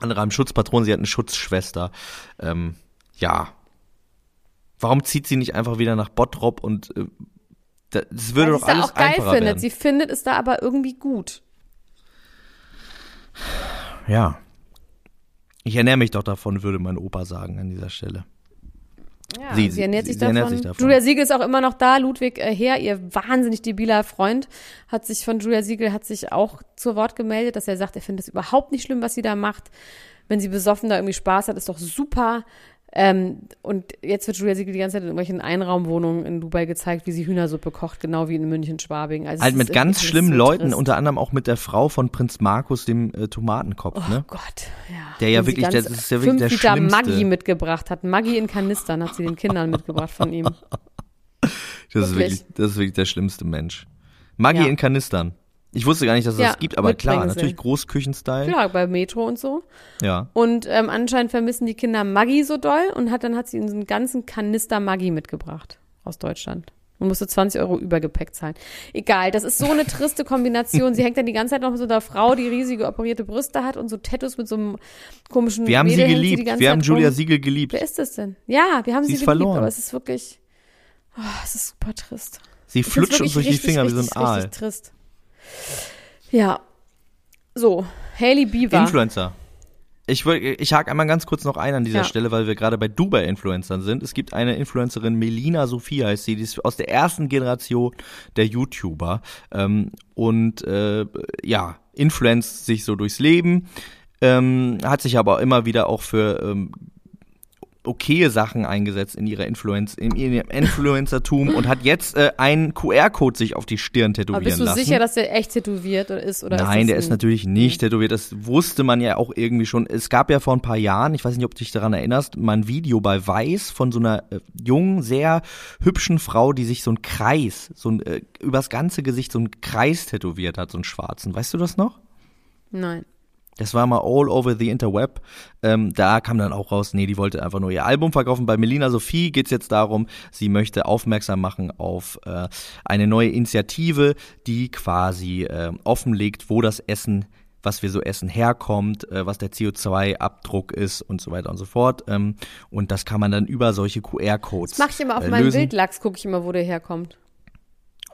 Andere haben Schutzpatron, sie hat eine Schutzschwester. Ähm, ja. Warum zieht sie nicht einfach wieder nach Bottrop und äh, das würde Weil doch sie es da alles auch geil findet. werden. Sie findet es da aber irgendwie gut. Ja. Ich ernähre mich doch davon, würde mein Opa sagen an dieser Stelle. Ja, Sie- sie, ernährt, sie- sich, sie ernährt davon. sich davon. Julia Siegel ist auch immer noch da. Ludwig äh, Heer, ihr wahnsinnig debiler Freund, hat sich von Julia Siegel hat sich auch zu Wort gemeldet, dass er sagt, er findet es überhaupt nicht schlimm, was sie da macht. Wenn sie besoffen da irgendwie Spaß hat, ist doch super. Ähm, und jetzt wird Julia Siegel die ganze Zeit in irgendwelchen Einraumwohnungen in Dubai gezeigt, wie sie Hühnersuppe kocht, genau wie in München Schwabing. Also Halt ist mit ganz schlimmen so Leuten, trist. unter anderem auch mit der Frau von Prinz Markus, dem äh, Tomatenkopf, Oh ne? Gott, ja. Der ja wirklich- das ist ja wirklich der Liter Schlimmste. Maggi mitgebracht hat. Maggi in Kanistern hat sie den Kindern mitgebracht von ihm. Das ist Wirklich. wirklich, das ist wirklich der schlimmste Mensch. Maggi Ja. in Kanistern. Ich wusste gar nicht, dass es Ja, das gibt, aber klar, sie. natürlich Großküchenstyle. Klar, bei Metro und so. Ja. Und ähm, anscheinend vermissen die Kinder Maggi so doll und hat dann hat sie so einen ganzen Kanister Maggi mitgebracht aus Deutschland. Und musste 20 Euro Übergepäck zahlen. Egal, das ist so eine triste Kombination. Sie hängt dann die ganze Zeit noch mit so einer Frau, die riesige operierte Brüste hat und so Tattoos mit so einem komischen Wir haben sie Mädel die geliebt. ganze Wir haben Julia rum. Siegel geliebt. Wer ist das denn? Ja, wir haben Sie sie, geliebt, verloren. aber es ist wirklich, oh, es ist super trist. Sie flutscht uns durch die Finger wie so ein richtig, Aal. Richtig trist. Ja. So, Hailey Bieber. Influencer. Ich, will- ich hake einmal ganz kurz noch ein an dieser Ja. Stelle, weil wir gerade bei Dubai-Influencern sind. Es gibt eine Influencerin, Melina Sophie heißt sie, die ist aus der ersten Generation der YouTuber ähm, und äh, ja, influenzt sich so durchs Leben, ähm, hat sich aber immer wieder auch für ähm, okaye Sachen eingesetzt in ihrer Influenz, in ihrem Influencertum und hat jetzt äh, einen QR-Code sich auf die Stirn tätowieren aber bist du lassen. sicher, dass der echt tätowiert ist? Oder Nein, ist der ist natürlich nicht tätowiert. Das wusste man ja auch irgendwie schon. Es gab ja vor ein paar Jahren, ich weiß nicht, ob du dich daran erinnerst, mal ein Video bei Weiß von so einer äh, jungen, sehr hübschen Frau, die sich so ein Kreis, so ein, äh, übers ganze Gesicht so ein Kreis tätowiert hat, so einen schwarzen. Weißt du das noch? Nein. Das war mal all over the interweb. Ähm, da kam dann auch raus, nee, die wollte einfach nur ihr Album verkaufen. Bei Melina Sophie geht's jetzt darum, sie möchte aufmerksam machen auf äh, eine neue Initiative, die quasi äh, offenlegt, wo das Essen, was wir so essen, herkommt, äh, was der CO2-Abdruck ist und so weiter und so fort. Ähm, und das kann man dann über solche QR-Codes Das mache ich immer auf äh, meinem. Wildlachs, gucke ich immer, wo der herkommt.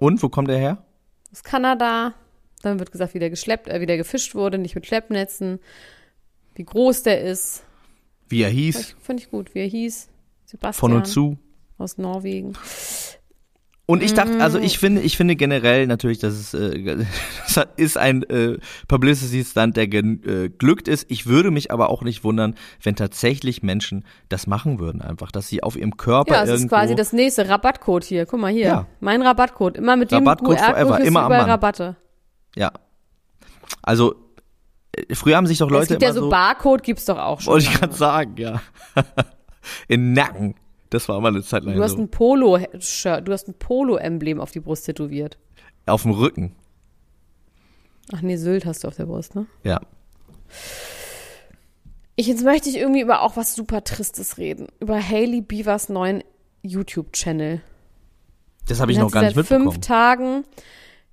Und, wo kommt der her? Aus Kanada. Dann wird gesagt, wie der geschleppt, äh, wie der gefischt wurde, nicht mit Schleppnetzen. Wie groß der ist. Wie er Fand hieß? ich, fand ich gut, wie er hieß. Sebastian Von und zu. aus Norwegen. Und ich dachte, Mm. also ich finde, ich finde generell natürlich, dass es äh, das ist ein äh, Publicity-Stunt, der gen, äh, glückt ist. Ich würde mich aber auch nicht wundern, wenn tatsächlich Menschen das machen würden, einfach, dass sie auf ihrem Körper Ja, es irgendwo ist quasi das nächste Rabattcode hier. Guck mal hier. Ja. Mein Rabattcode. Immer mit dem Rabattcode QR-Code forever, kriegst immer du am Mann. Rabatte. Ja. Also äh, früher haben sich doch es Leute gibt immer ja so, so, Barcode, gibt's doch auch schon. wollte ich gerade sagen, ja, in Nacken. Das war mal eine Zeit lang Du hast so. ein Polo-Shirt, du hast ein Polo-Emblem auf die Brust tätowiert. Auf dem Rücken, Ach nee, Sylt hast du auf der Brust, ne? ja. Ich, jetzt möchte ich irgendwie über auch was super Tristes reden. Über Hailey Beavers neuen YouTube-Channel. Das habe ich noch gar nicht seit mitbekommen. fünf Tagen.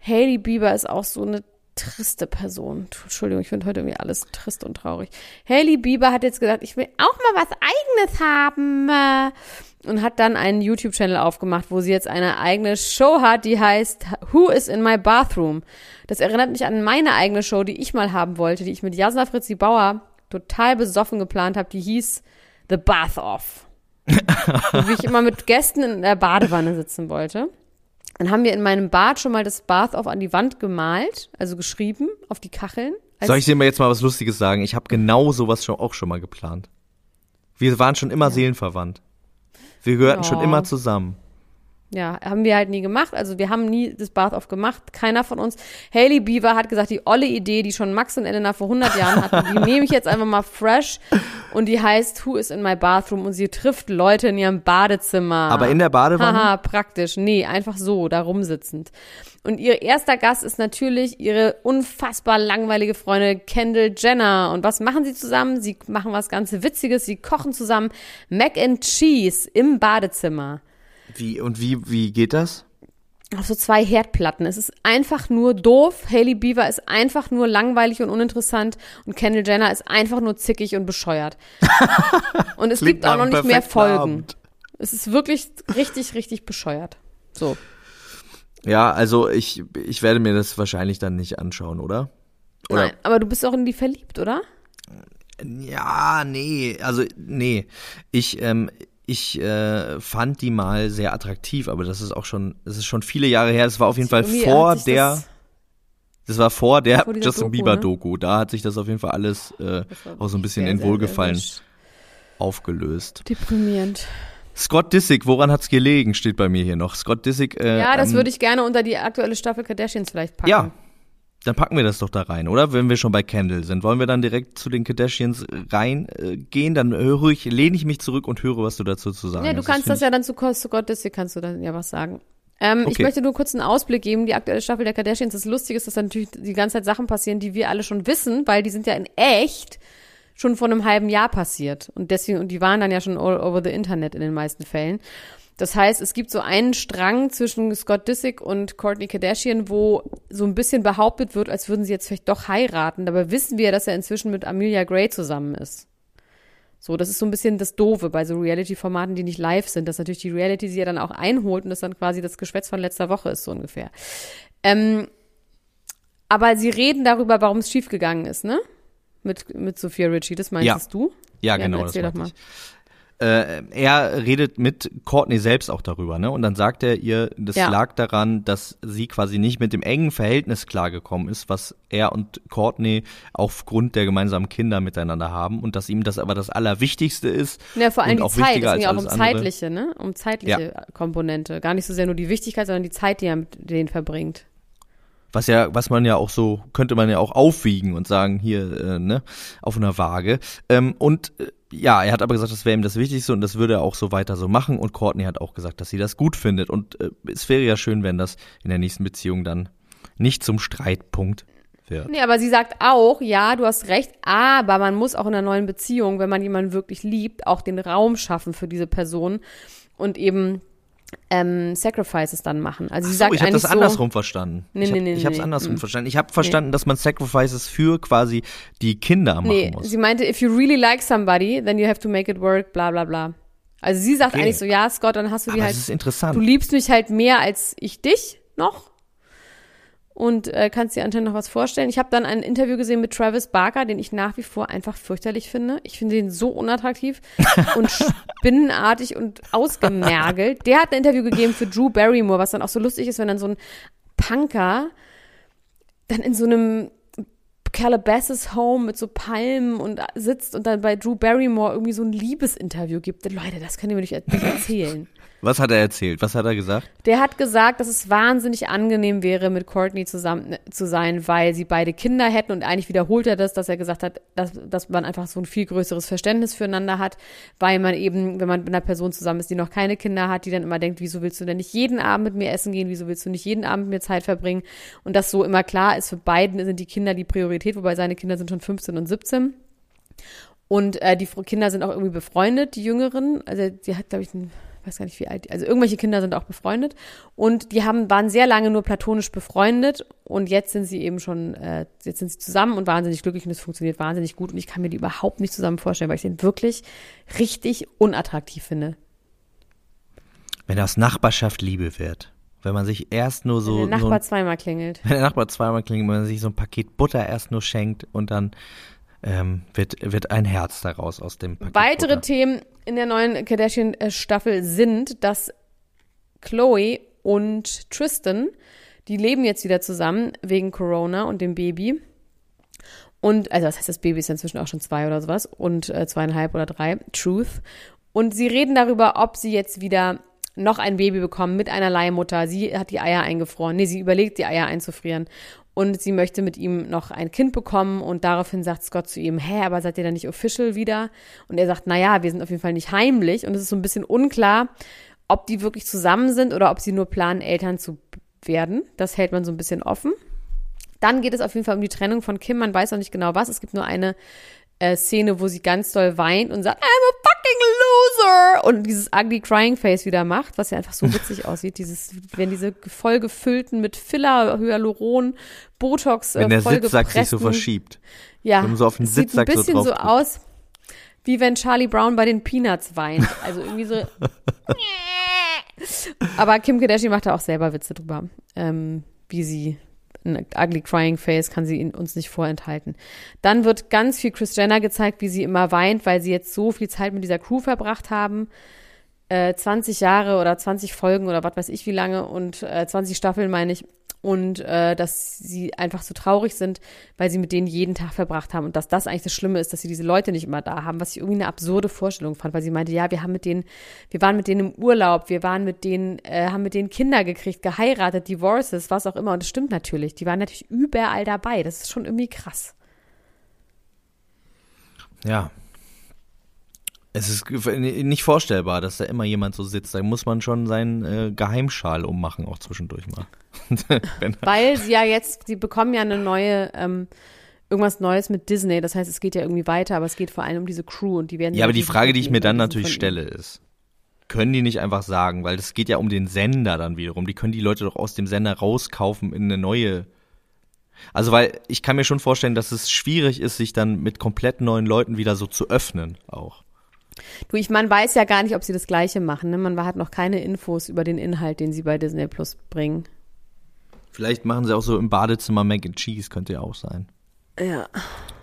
Hailey Bieber ist auch so eine triste Person. Entschuldigung, ich finde heute irgendwie alles trist und traurig. Hailey Bieber hat jetzt gesagt, ich will auch mal was Eigenes haben. Und hat dann einen YouTube-Channel aufgemacht, wo sie jetzt eine eigene Show hat, die heißt Who is in my bathroom? Das erinnert mich an meine eigene Show, die ich mal haben wollte, die ich mit Jasna Fritzi Bauer total besoffen geplant habe. Die hieß The Bath Off. Wo ich immer mit Gästen in der Badewanne sitzen wollte. Dann haben wir in meinem Bad schon mal das Bath Off an die Wand gemalt, also geschrieben auf die Kacheln. Soll ich dir mal jetzt mal was Lustiges sagen? Ich habe genau sowas schon, auch schon mal geplant. Wir waren schon immer seelenverwandt. Wir gehörten schon Ja. immer zusammen. Ja, haben wir halt nie gemacht. Also wir haben nie das Bath Off gemacht. Keiner von uns. Hailey Beaver hat gesagt, die olle Idee, die schon Max und Elena vor 100 Jahren hatten, die nehme ich jetzt einfach mal fresh. Und die heißt Who is in my bathroom? Und sie trifft Leute in ihrem Badezimmer. Aber in der Badewanne? Haha, praktisch. Nee, einfach so, da rumsitzend. Und ihr erster Gast ist natürlich ihre unfassbar langweilige Freundin Kendall Jenner. Und was machen sie zusammen? Sie machen was ganz Witziges. Sie kochen zusammen Mac and Cheese im Badezimmer. Wie, und wie, wie geht das? auf so zwei Herdplatten. Es ist einfach nur doof. Hailey Beaver ist einfach nur langweilig und uninteressant und Kendall Jenner ist einfach nur zickig und bescheuert. und es gibt auch noch nicht mehr Folgen. Abend. Es ist wirklich richtig, richtig bescheuert. So. Ja, also ich, ich werde mir das wahrscheinlich dann nicht anschauen, oder? Oder? Nein, aber du bist auch in die verliebt, oder? Ja, nee, also nee. Ich, ähm, ich äh, fand die mal sehr attraktiv, aber das ist auch schon, das ist schon viele Jahre her. Das war auf jeden Fall vor der, das- das war vor der Vor Justin Doku, Bieber ne? Doku. Da hat sich das auf jeden Fall alles äh, auch so ein bisschen Sehr, in Wohlgefallen sehr aufgelöst. Deprimierend. Scott Disick, woran hat's gelegen, steht bei mir hier noch. Scott Disick. Äh, Ja, das ähm, würde ich gerne unter die aktuelle Staffel Kardashians vielleicht packen. Ja, dann packen wir das doch da rein, oder? Wenn wir schon bei Kendall sind, wollen wir dann direkt zu den Kardashians reingehen? Äh, gehen? dann höre ich, lehne ich mich zurück und höre, was du dazu zu sagen Ja, du hast. kannst das find ja dann zu Kost Gott, das hier kannst du dann ja was sagen. Ähm, Ich Okay. möchte nur kurz einen Ausblick geben. Die aktuelle Staffel der Kardashians. Das Lustige ist, dass da natürlich die ganze Zeit Sachen passieren, die wir alle schon wissen, weil die sind ja in echt schon vor einem halben Jahr passiert. Und deswegen, und die waren dann ja schon all over the Internet in den meisten Fällen. Das heißt, es gibt so einen Strang zwischen Scott Disick und Kourtney Kardashian, wo so ein bisschen behauptet wird, als würden sie jetzt vielleicht doch heiraten. Dabei wissen wir, dass er inzwischen mit Amelia Gray zusammen ist. So, das ist so ein bisschen das Doofe bei so Reality-Formaten, die nicht live sind, dass natürlich die Reality sie ja dann auch einholt und das dann quasi das Geschwätz von letzter Woche ist, so ungefähr. Ähm, aber sie reden darüber, warum es schiefgegangen ist, ne? Mit, mit Sophia Ritchie, das meintest du? Ja, Ja, genau, das doch meinte ich. Äh, er redet mit Courtney selbst auch darüber, ne? Und dann sagt er ihr, das Ja. lag daran, dass sie quasi nicht mit dem engen Verhältnis klargekommen ist, was er und Courtney aufgrund der gemeinsamen Kinder miteinander haben und dass ihm das aber das Allerwichtigste ist. Ja, vor allem die Zeit. Es ging ja auch um alles andere. zeitliche, ne? Um zeitliche Komponente. Gar nicht so sehr nur die Wichtigkeit, sondern die Zeit, die er mit denen verbringt. Was ja, was man ja auch so, könnte man ja auch aufwiegen und sagen, hier, äh, ne, auf einer Waage. Ähm, und äh, ja, er hat aber gesagt, das wäre ihm das Wichtigste und das würde er auch so weiter so machen. Und Courtney hat auch gesagt, dass sie das gut findet. Und äh, es wäre ja schön, wenn das in der nächsten Beziehung dann nicht zum Streitpunkt wird. Nee, aber sie sagt auch, ja, du hast recht, aber man muss auch in einer neuen Beziehung, wenn man jemanden wirklich liebt, auch den Raum schaffen für diese Person und eben ähm, Sacrifices dann machen. Also sie so, sagt ich habe das so, andersrum verstanden. Nee, ich habe nee, nee, hab's nee, andersrum mm. verstanden. Ich habe verstanden, dass man Sacrifices für quasi die Kinder machen nee, muss. sie meinte, if you really like somebody, then you have to make it work, bla bla bla. Also sie sagt Okay. eigentlich so, ja, Scott, dann hast du die aber halt es ist interessant. Du liebst mich halt mehr als ich dich noch. Und äh, kannst dir anscheinend noch was vorstellen. Ich habe dann ein Interview gesehen mit Travis Barker, den ich nach wie vor einfach fürchterlich finde. Ich finde ihn so unattraktiv und spinnenartig und ausgemergelt. Der hat ein Interview gegeben für Drew Barrymore, was dann auch so lustig ist, wenn dann so ein Punker dann in so einem Calabasas Home mit so Palmen und sitzt und dann bei Drew Barrymore irgendwie so ein Liebesinterview gibt. Leute, das könnt ihr mir nicht nicht erzählen. Was hat er erzählt? Was hat er gesagt? Der hat gesagt, dass es wahnsinnig angenehm wäre, mit Courtney zusammen äh, zu sein, weil sie beide Kinder hätten und eigentlich wiederholt er das, dass er gesagt hat, dass, dass man einfach so ein viel größeres Verständnis füreinander hat, weil man eben, wenn man mit einer Person zusammen ist, die noch keine Kinder hat, die dann immer denkt, wieso willst du denn nicht jeden Abend mit mir essen gehen, wieso willst du nicht jeden Abend mit mir Zeit verbringen und das so immer klar ist, für beiden sind die Kinder die Priorität, wobei seine Kinder sind schon 15 und 17. Und äh, die Kinder sind auch irgendwie befreundet, die Jüngeren. Also die hat, glaube ich, ein, weiß gar nicht wie alt. die- Also irgendwelche Kinder sind auch befreundet. Und die haben, waren sehr lange nur platonisch befreundet. Und jetzt sind sie eben schon, äh, jetzt sind sie zusammen und wahnsinnig glücklich und es funktioniert wahnsinnig gut. Und ich kann mir die überhaupt nicht zusammen vorstellen, weil ich den wirklich richtig unattraktiv finde. Wenn aus Nachbarschaft Liebe wird. Wenn man sich erst nur so. Wenn der so Nachbar zweimal klingelt. wenn der Nachbar zweimal klingelt, wenn man sich so ein Paket Butter erst nur schenkt und dann ähm, wird, wird ein Herz daraus aus dem Paket Weitere Butter. Themen in der neuen Kardashian-Staffel sind, dass Chloe und Tristan, die leben jetzt wieder zusammen wegen Corona und dem Baby. Und, also das heißt, das Baby ist inzwischen auch schon zwei oder sowas und äh, zweieinhalb oder drei, Truth. Und sie reden darüber, ob sie jetzt wieder noch ein Baby bekommen mit einer Leihmutter. Sie hat die Eier eingefroren. Nee, sie überlegt, die Eier einzufrieren. Und sie möchte mit ihm noch ein Kind bekommen. Und daraufhin sagt Scott zu ihm, hä, aber seid ihr dann nicht official wieder? Und er sagt, naja, wir sind auf jeden Fall nicht heimlich. Und es ist so ein bisschen unklar, ob die wirklich zusammen sind oder ob sie nur planen, Eltern zu werden. Das hält man so ein bisschen offen. Dann geht es auf jeden Fall um die Trennung von Kim. Man weiß auch nicht genau was. Es gibt nur eine äh, Szene, wo sie ganz doll weint und sagt, I'm a fucking loser! Und dieses ugly crying face wieder macht, was ja einfach so witzig aussieht. Dieses, wenn diese voll gefüllten mit Filler, Hyaluron, Botox, Wenn äh, der Sitzsack sich so verschiebt. Ja, wenn man so auf den sieht ein so bisschen so, drückt. aus, wie wenn Charlie Brown bei den Peanuts weint. Also irgendwie so. Aber Kim Kardashian macht da auch selber Witze drüber, ähm, wie sie ein ugly crying face kann sie uns nicht vorenthalten. Dann wird ganz viel Chris Jenner gezeigt, wie sie immer weint, weil sie jetzt so viel Zeit mit dieser Crew verbracht haben. Äh, 20 Jahre oder 20 Folgen oder was weiß ich wie lange und äh, 20 Staffeln meine ich. Und äh, dass sie einfach so traurig sind, weil sie mit denen jeden Tag verbracht haben. Und dass das eigentlich das Schlimme ist, dass sie diese Leute nicht immer da haben, was ich irgendwie eine absurde Vorstellung fand, weil sie meinte, ja, wir haben mit denen, wir waren mit denen im Urlaub, wir waren mit denen, äh, haben mit denen Kinder gekriegt, geheiratet, Divorces, was auch immer. Und das stimmt natürlich. Die waren natürlich überall dabei. Das ist schon irgendwie krass. Ja. Es ist nicht vorstellbar, dass da immer jemand so sitzt. Da muss man schon seinen äh, Geheimschal ummachen, auch zwischendurch mal. Weil sie ja jetzt, sie bekommen ja eine neue, ähm, irgendwas Neues mit Disney. Das heißt, es geht ja irgendwie weiter, aber es geht vor allem um diese Crew und die werden ja, aber die Frage, die ich mir dann natürlich stelle, ist, können die nicht einfach sagen, weil das geht ja um den Sender dann wiederum, die können die Leute doch aus dem Sender rauskaufen in eine neue. Also, weil ich kann mir schon vorstellen, dass es schwierig ist, sich dann mit komplett neuen Leuten wieder so zu öffnen auch. Du, ich, man weiß ja gar nicht, ob sie das Gleiche machen. Ne? Man hat noch keine Infos über den Inhalt, den sie bei Disney Plus bringen. Vielleicht machen sie auch so im Badezimmer Mac and Cheese, könnte ja auch sein. Ja.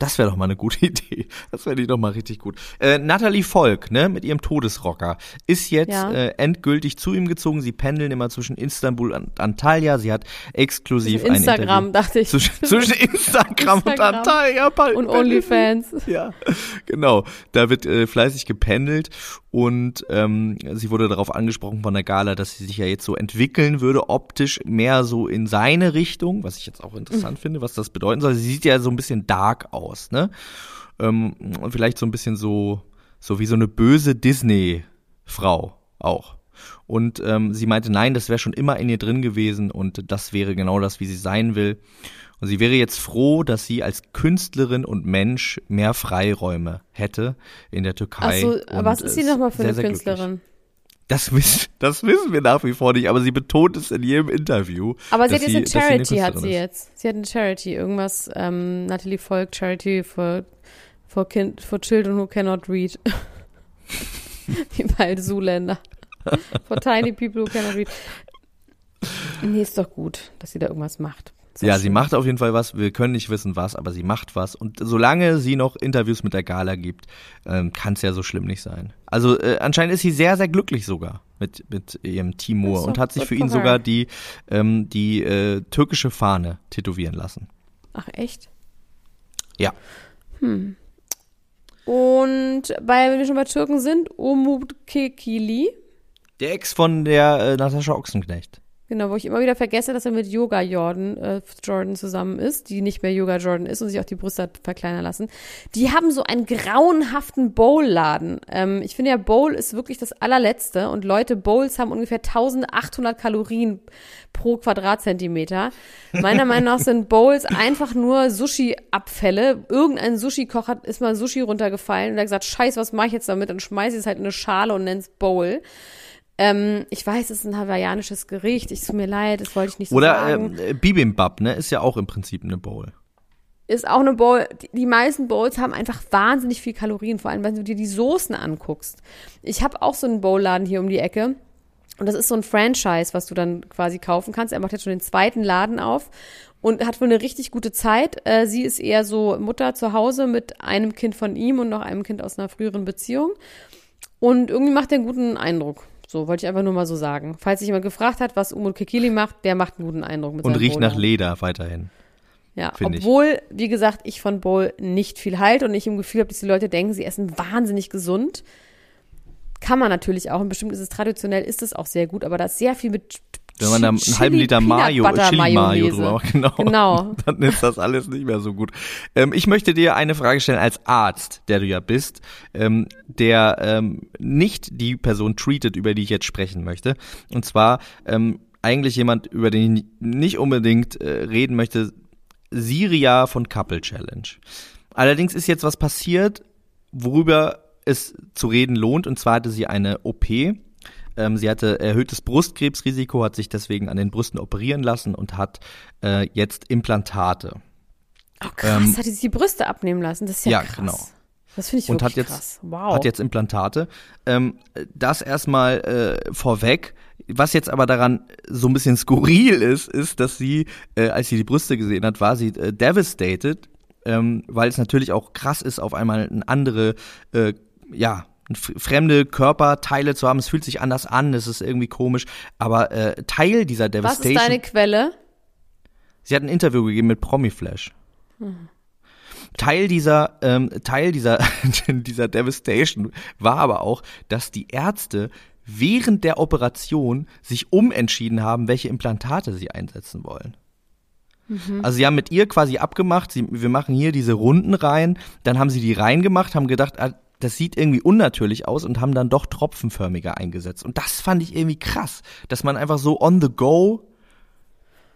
Das wäre doch mal eine gute Idee. Das wäre doch mal richtig gut. Äh, Natalie Volk, ne, mit ihrem Todesrocker, ist jetzt Ja. äh, endgültig zu ihm gezogen. Sie pendeln immer zwischen Istanbul und Antalya. Sie hat exklusiv ein Instagram, Interview dachte ich. zwischen, zwischen Instagram, und Instagram. Antalya. pe- Und OnlyFans. Ja, genau. Da wird äh, fleißig gependelt und ähm, sie wurde darauf angesprochen von der Gala, dass sie sich ja jetzt so entwickeln würde, optisch mehr so in seine Richtung, was ich jetzt auch interessant finde, was das bedeuten soll. Sie sieht ja so ein bisschen dark aus, ne? Ähm, und vielleicht so ein bisschen so, so wie so eine böse Disney-Frau auch. Und ähm, sie meinte, nein, das wäre schon immer in ihr drin gewesen und das wäre genau das, wie sie sein will. Und sie wäre jetzt froh, dass sie als Künstlerin und Mensch mehr Freiräume hätte in der Türkei. Achso, was ist sie nochmal für sehr, eine glücklich. Künstlerin? Das wissen, das wissen wir nach wie vor nicht, aber sie betont es in jedem Interview. Aber sie hat jetzt eine Charity, hat Künstlerin sie ist. jetzt. Sie hat eine Charity, irgendwas, ähm, Natalie Volk Charity for, for, kind, for Children Who Cannot Read. Wie bei Zuländer. For Tiny People Who Cannot Read. Nee, ist doch gut, dass sie da irgendwas macht. Doch Ja, sie schön. macht auf jeden Fall was. Wir können nicht wissen, was, aber sie macht was. Und solange sie noch Interviews mit der Gala gibt, ähm, kann es ja so schlimm nicht sein. Also äh, anscheinend ist sie sehr, sehr glücklich sogar mit, mit ihrem Timur und hat sich für ihn her. sogar die, ähm, die äh, türkische Fahne tätowieren lassen. Ach, echt? Ja. Und bei, wenn wir schon bei Türken sind, Umut Kekili. Der Ex von der äh, Natascha Ochsenknecht. Genau, wo ich immer wieder vergesse, dass er mit Yoga Jordan, äh, Jordan zusammen ist, die nicht mehr Yoga Jordan ist und sich auch die Brüste hat verkleinern lassen. Die haben so einen grauenhaften Bowl-Laden. Ähm, ich finde ja, Bowl ist wirklich das allerletzte und Leute, Bowls haben ungefähr 1800 Kalorien pro Quadratzentimeter. Meiner Meinung nach sind Bowls einfach nur Sushi-Abfälle. Irgendein Sushi-Koch hat, ist mal Sushi runtergefallen und hat gesagt, scheiß, was mache ich jetzt damit? Dann schmeiße ich es halt in eine Schale und nenne es Bowl. Ähm, ich weiß, es ist ein hawaiianisches Gericht. Ich tut mir leid, das wollte ich nicht so Oder sagen. ähm, Bibimbap, ne? Ist ja auch im Prinzip eine Bowl. ist auch eine Bowl. Die, meisten Bowls haben einfach wahnsinnig viel Kalorien, vor allem wenn du dir die Soßen anguckst. Ich habe auch so einen Bowladen hier um die Ecke. Und das ist so ein Franchise, was du dann quasi kaufen kannst. Er macht jetzt schon den zweiten Laden auf und hat wohl eine richtig gute Zeit. Äh, sie ist eher so Mutter zu Hause mit einem Kind von ihm und noch einem Kind aus einer früheren Beziehung. Und irgendwie macht er einen guten Eindruck. So, wollte ich einfach nur mal so sagen. Falls sich jemand gefragt hat, was Umut Kekili macht, der macht einen guten Eindruck mit Und riecht nach Bowladen. Leder weiterhin. Ja, finde ich. obwohl, wie gesagt, ich von Bowl nicht viel halte und ich im Gefühl habe, dass die Leute denken, sie essen wahnsinnig gesund. Kann man natürlich auch. Und bestimmt ist es traditionell, ist es auch sehr gut, aber da ist sehr viel mit Wenn man da einen Chili halben Liter Peanut Mayo, Butter Chili Mayo Mayonnaise. drüber macht, genau, Genau. dann ist das alles nicht mehr so gut. Ähm, ich möchte dir eine Frage stellen als Arzt, der du ja bist, ähm, der ähm, nicht die Person treatet, über die ich jetzt sprechen möchte. Und zwar ähm, eigentlich jemand, über den ich nicht unbedingt äh, reden möchte, Siria von Couple Challenge. Allerdings ist jetzt was passiert, worüber es zu reden lohnt. Und zwar hatte sie eine OP. Ähm, sie hatte erhöhtes Brustkrebsrisiko, hat sich deswegen an den Brüsten operieren lassen und hat äh, jetzt Implantate. Oh, krass, Ähm, hat die sich die Brüste abnehmen lassen. Das ist ja, ja, krass. genau. Das finde ich und wirklich hat jetzt krass. Wow. hat jetzt Implantate. Ähm, das erstmal äh, vorweg. Was jetzt aber daran so ein bisschen skurril ist, ist, dass sie, äh, als sie die Brüste gesehen hat, war sie äh, devastated, ähm, weil es natürlich auch krass ist, auf einmal ein andere, äh, ja, fremde Körperteile zu haben. Es fühlt sich anders an, es ist irgendwie komisch. Aber äh, Teil dieser Was Devastation. ist deine Quelle? Sie hat ein Interview gegeben mit Promiflash. Teil dieser, ähm, Teil dieser, dieser Devastation war aber auch, dass die Ärzte während der Operation sich umentschieden haben, welche Implantate sie einsetzen wollen. Also sie haben mit ihr quasi abgemacht, sie, wir machen hier diese Runden rein, dann haben sie die reingemacht, haben gedacht, ah, das sieht irgendwie unnatürlich aus und haben dann doch tropfenförmiger eingesetzt. Und das fand ich irgendwie krass, dass man einfach so on the go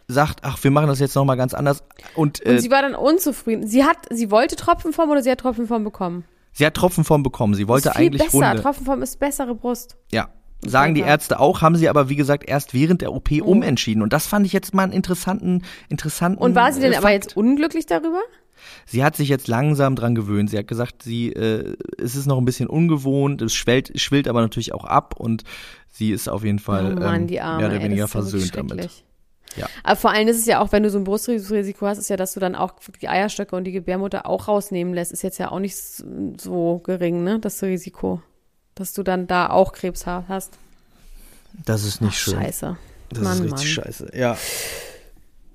sagt, ach, wir machen das jetzt nochmal ganz anders. Und, Und äh, sie war dann unzufrieden. Sie hat, sie wollte Tropfenform oder sie hat Tropfenform bekommen? sie hat Tropfenform bekommen. Sie wollte ist viel eigentlich besser. Runde. Tropfenform ist bessere Brust. Ja. Sagen die. Ärzte auch, haben sie aber wie gesagt erst während der OP Mhm. umentschieden. Und das fand ich jetzt mal einen interessanten, interessanten. Und war sie denn äh, aber Fakt. jetzt unglücklich darüber? Sie hat sich jetzt langsam dran gewöhnt. Sie hat gesagt, sie, äh, es ist noch ein bisschen ungewohnt, es schwellt, schwillt aber natürlich auch ab und sie ist auf jeden Fall oh Mann, ähm, Arme. mehr oder ey, weniger ja wirklich versöhnt damit. Ja. Aber vor allem ist es ja auch, wenn du so ein Brustrisiko hast, ist ja, dass du dann auch die Eierstöcke und die Gebärmutter auch rausnehmen lässt, ist jetzt ja auch nicht so gering, ne, das Risiko. Dass du dann da auch Krebs ha- hast. Das ist nicht schön. Scheiße. Das Mann, ist richtig Mann. scheiße. Ja.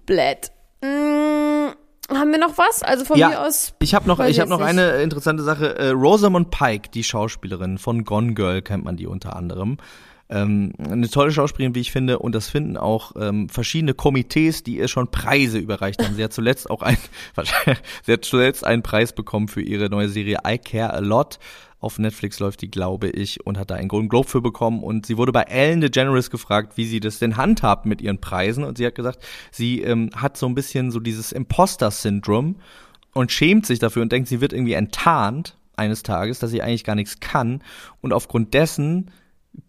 Blät. Mm, haben wir noch was? Also von Ja, mir aus. Ich habe noch, ich habe noch nicht. eine interessante Sache. Äh, Rosamund Pike, die Schauspielerin von Gone Girl, kennt man die unter anderem. Ähm, eine tolle Schauspielerin, wie ich finde, und das finden auch ähm, verschiedene Komitees, die ihr schon Preise überreicht haben. Sie hat zuletzt auch ein, sie hat zuletzt einen Preis bekommen für ihre neue Serie I Care a Lot. Auf Netflix läuft die, glaube ich, und hat da einen Golden Globe für bekommen. Und sie wurde bei Ellen DeGeneres gefragt, wie sie das denn handhabt mit ihren Preisen. Und sie hat gesagt, sie ähm, hat so ein bisschen so dieses Imposter-Syndrom und schämt sich dafür und denkt, sie wird irgendwie enttarnt eines Tages, dass sie eigentlich gar nichts kann. Und aufgrund dessen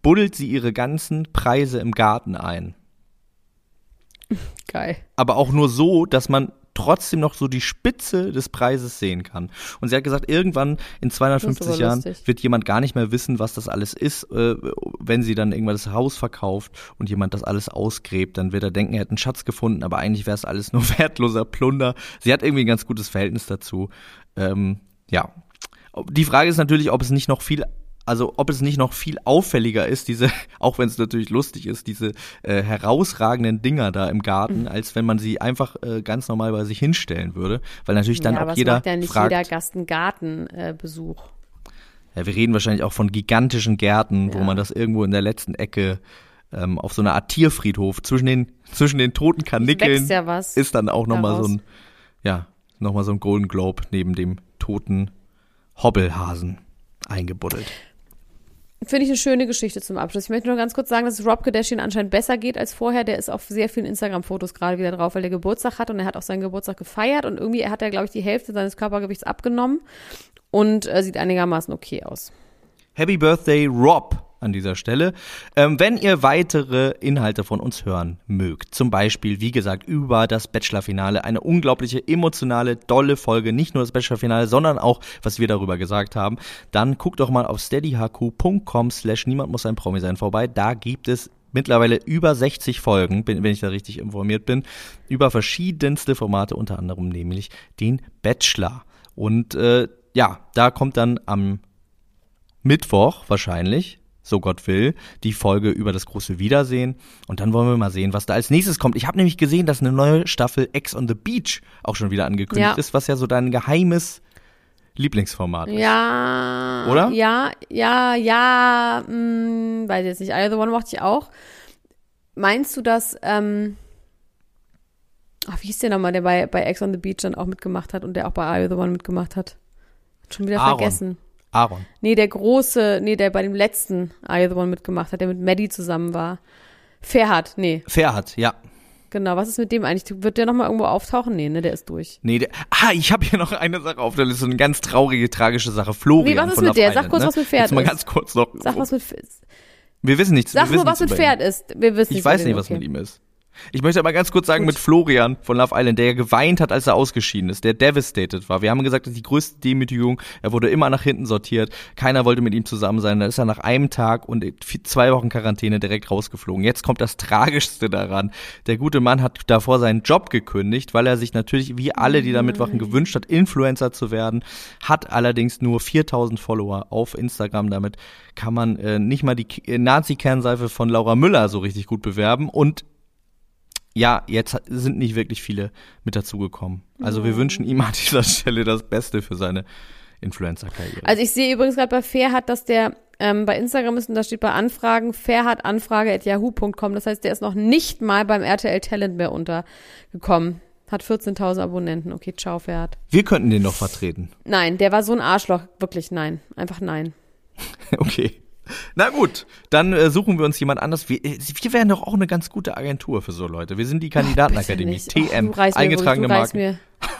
buddelt sie ihre ganzen Preise im Garten ein. Geil. Aber auch nur so, dass man trotzdem noch so die Spitze des Preises sehen kann. Und sie hat gesagt, irgendwann in Das 250 ist aber Jahren lustig. wird jemand gar nicht mehr wissen, was das alles ist, äh, wenn sie dann irgendwann das Haus verkauft und jemand das alles ausgräbt, dann wird er denken, er hätte einen Schatz gefunden, aber eigentlich wäre es alles nur wertloser Plunder. Sie hat irgendwie ein ganz gutes Verhältnis dazu. Ähm, ja. Die Frage ist natürlich, ob es nicht noch viel also ob es nicht noch viel auffälliger ist, diese, auch wenn es natürlich lustig ist, diese äh, herausragenden Dinger da im Garten, als wenn man sie einfach äh, ganz normal bei sich hinstellen würde, weil natürlich dann ja, aber auch es jeder macht ja nicht fragt. jeder Gast einen Gartenbesuch. ja, wir reden wahrscheinlich auch von gigantischen Gärten, wo Ja. man das irgendwo in der letzten Ecke ähm, auf so einer Art Tierfriedhof zwischen den zwischen den toten Kanickeln wächst ja was ist dann auch noch mal so ein ja noch mal so ein Golden Globe neben dem toten Hobbelhasen eingebuddelt. Finde ich eine schöne Geschichte zum Abschluss. Ich möchte nur ganz kurz sagen, dass es Rob Kardashian anscheinend besser geht als vorher. Der ist auf sehr vielen Instagram-Fotos gerade wieder drauf, weil der Geburtstag hat und er hat auch seinen Geburtstag gefeiert und irgendwie hat er, glaube ich, die Hälfte seines Körpergewichts abgenommen und äh, sieht einigermaßen okay aus. Happy Birthday Rob an dieser Stelle. Ähm, wenn ihr weitere Inhalte von uns hören mögt, zum Beispiel, wie gesagt, über das Bachelor-Finale, eine unglaubliche, emotionale, dolle Folge, nicht nur das Bachelor-Finale, sondern auch, was wir darüber gesagt haben, dann guckt doch mal auf steadyhq.com slash niemand muss ein Promi sein vorbei. Da gibt es mittlerweile über 60 Folgen, wenn ich da richtig informiert bin, über verschiedenste Formate, unter anderem nämlich den Bachelor. Und äh, ja, da kommt dann am Mittwoch wahrscheinlich, so Gott will, die Folge über das große Wiedersehen. Und dann wollen wir mal sehen, was da als nächstes kommt. Ich habe nämlich gesehen, dass eine neue Staffel Ex on the Beach auch schon wieder angekündigt Ja. ist, was ja so dein geheimes Lieblingsformat ist. Ja. Oder? Ja, ja, ja, mh, weiß ich jetzt nicht. I the One mochte ich auch. Meinst du, dass, ähm, ach, wie hieß der nochmal, der bei, bei Ex on the Beach dann auch mitgemacht hat und der auch bei I the One mitgemacht hat? Schon wieder Aaron. vergessen. Aaron. Nee, der große, nee, der bei dem letzten I the One mitgemacht hat, der mit Maddie zusammen war. Ferhat, nee, Ferhat, ja. genau. Was ist mit dem eigentlich? Wird der nochmal irgendwo auftauchen? Nee, ne, der ist durch. Nee, der, ah, ich habe hier noch eine Sache auf der Liste, eine ganz traurige, tragische Sache. Florian Nee, was ist mit der? Sag Island, kurz, ne? was mit Pferd Jetzt mal ist. ganz kurz noch. Sag, was mit, wir wissen nichts. sag wir nur, was mit. Pferd ist. Wir wissen Ich weiß nicht, den, was okay. mit ihm ist. Ich möchte aber ganz kurz sagen, Gut. mit Florian von Love Island, der ja geweint hat, als er ausgeschieden ist, der devastated war. Wir haben gesagt, das ist die größte Demütigung. Er wurde immer nach hinten sortiert. Keiner wollte mit ihm zusammen sein. Dann ist er nach einem Tag und zwei Wochen Quarantäne direkt rausgeflogen. Jetzt kommt das Tragischste daran. Der gute Mann hat davor seinen Job gekündigt, weil er sich natürlich, wie alle, die da mitmachen, gewünscht hat, Influencer zu werden. Hat allerdings nur 4000 Follower auf Instagram. Damit kann man äh, nicht mal die äh, Nazi-Kernseife von Laura Müller so richtig gut bewerben. Und ja, jetzt sind nicht wirklich viele mit dazugekommen. Also wir wünschen ihm an dieser Stelle das Beste für seine Influencer-Karriere. Also ich sehe übrigens gerade bei Fairhat, dass der ähm, bei Instagram ist und da steht bei Anfragen fairhatanfrage.yahoo.com. Das heißt, der ist noch nicht mal beim RTL Talent mehr untergekommen. Hat 14.000 Abonnenten. Okay, ciao, Fairhat. wir könnten den noch vertreten. Nein, der war so ein Arschloch. Wirklich nein. Einfach nein. Okay. Na gut, dann äh, suchen wir uns jemand anders. Wir, äh, wir wären doch auch eine ganz gute Agentur für so Leute. Wir sind die Kandidatenakademie. TM, Ach, du reißt mir eingetragene wirklich,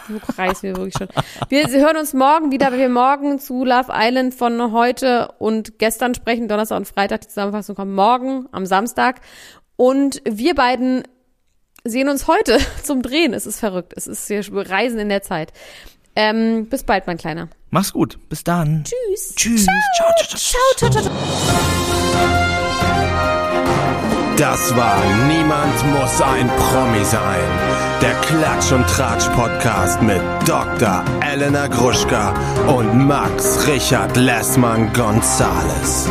du reißt mir wirklich schon. Wir hören uns morgen wieder, weil wir morgen zu Love Island von heute und gestern sprechen. Donnerstag und Freitag. Die Zusammenfassung kommt morgen am Samstag. Und wir beiden sehen uns heute zum Drehen. Es ist verrückt. Es ist wir Reisen in der Zeit. Ähm, bis bald, mein Kleiner. Mach's gut. Bis dann. Tschüss. Tschüss. Ciao, ciao, ciao. Ciao, ciao, ciao. Das war Niemand muss ein Promi sein. Der Klatsch und Tratsch Podcast mit Dr. Elena Gruschka und Max Richard Lessmann Gonzales.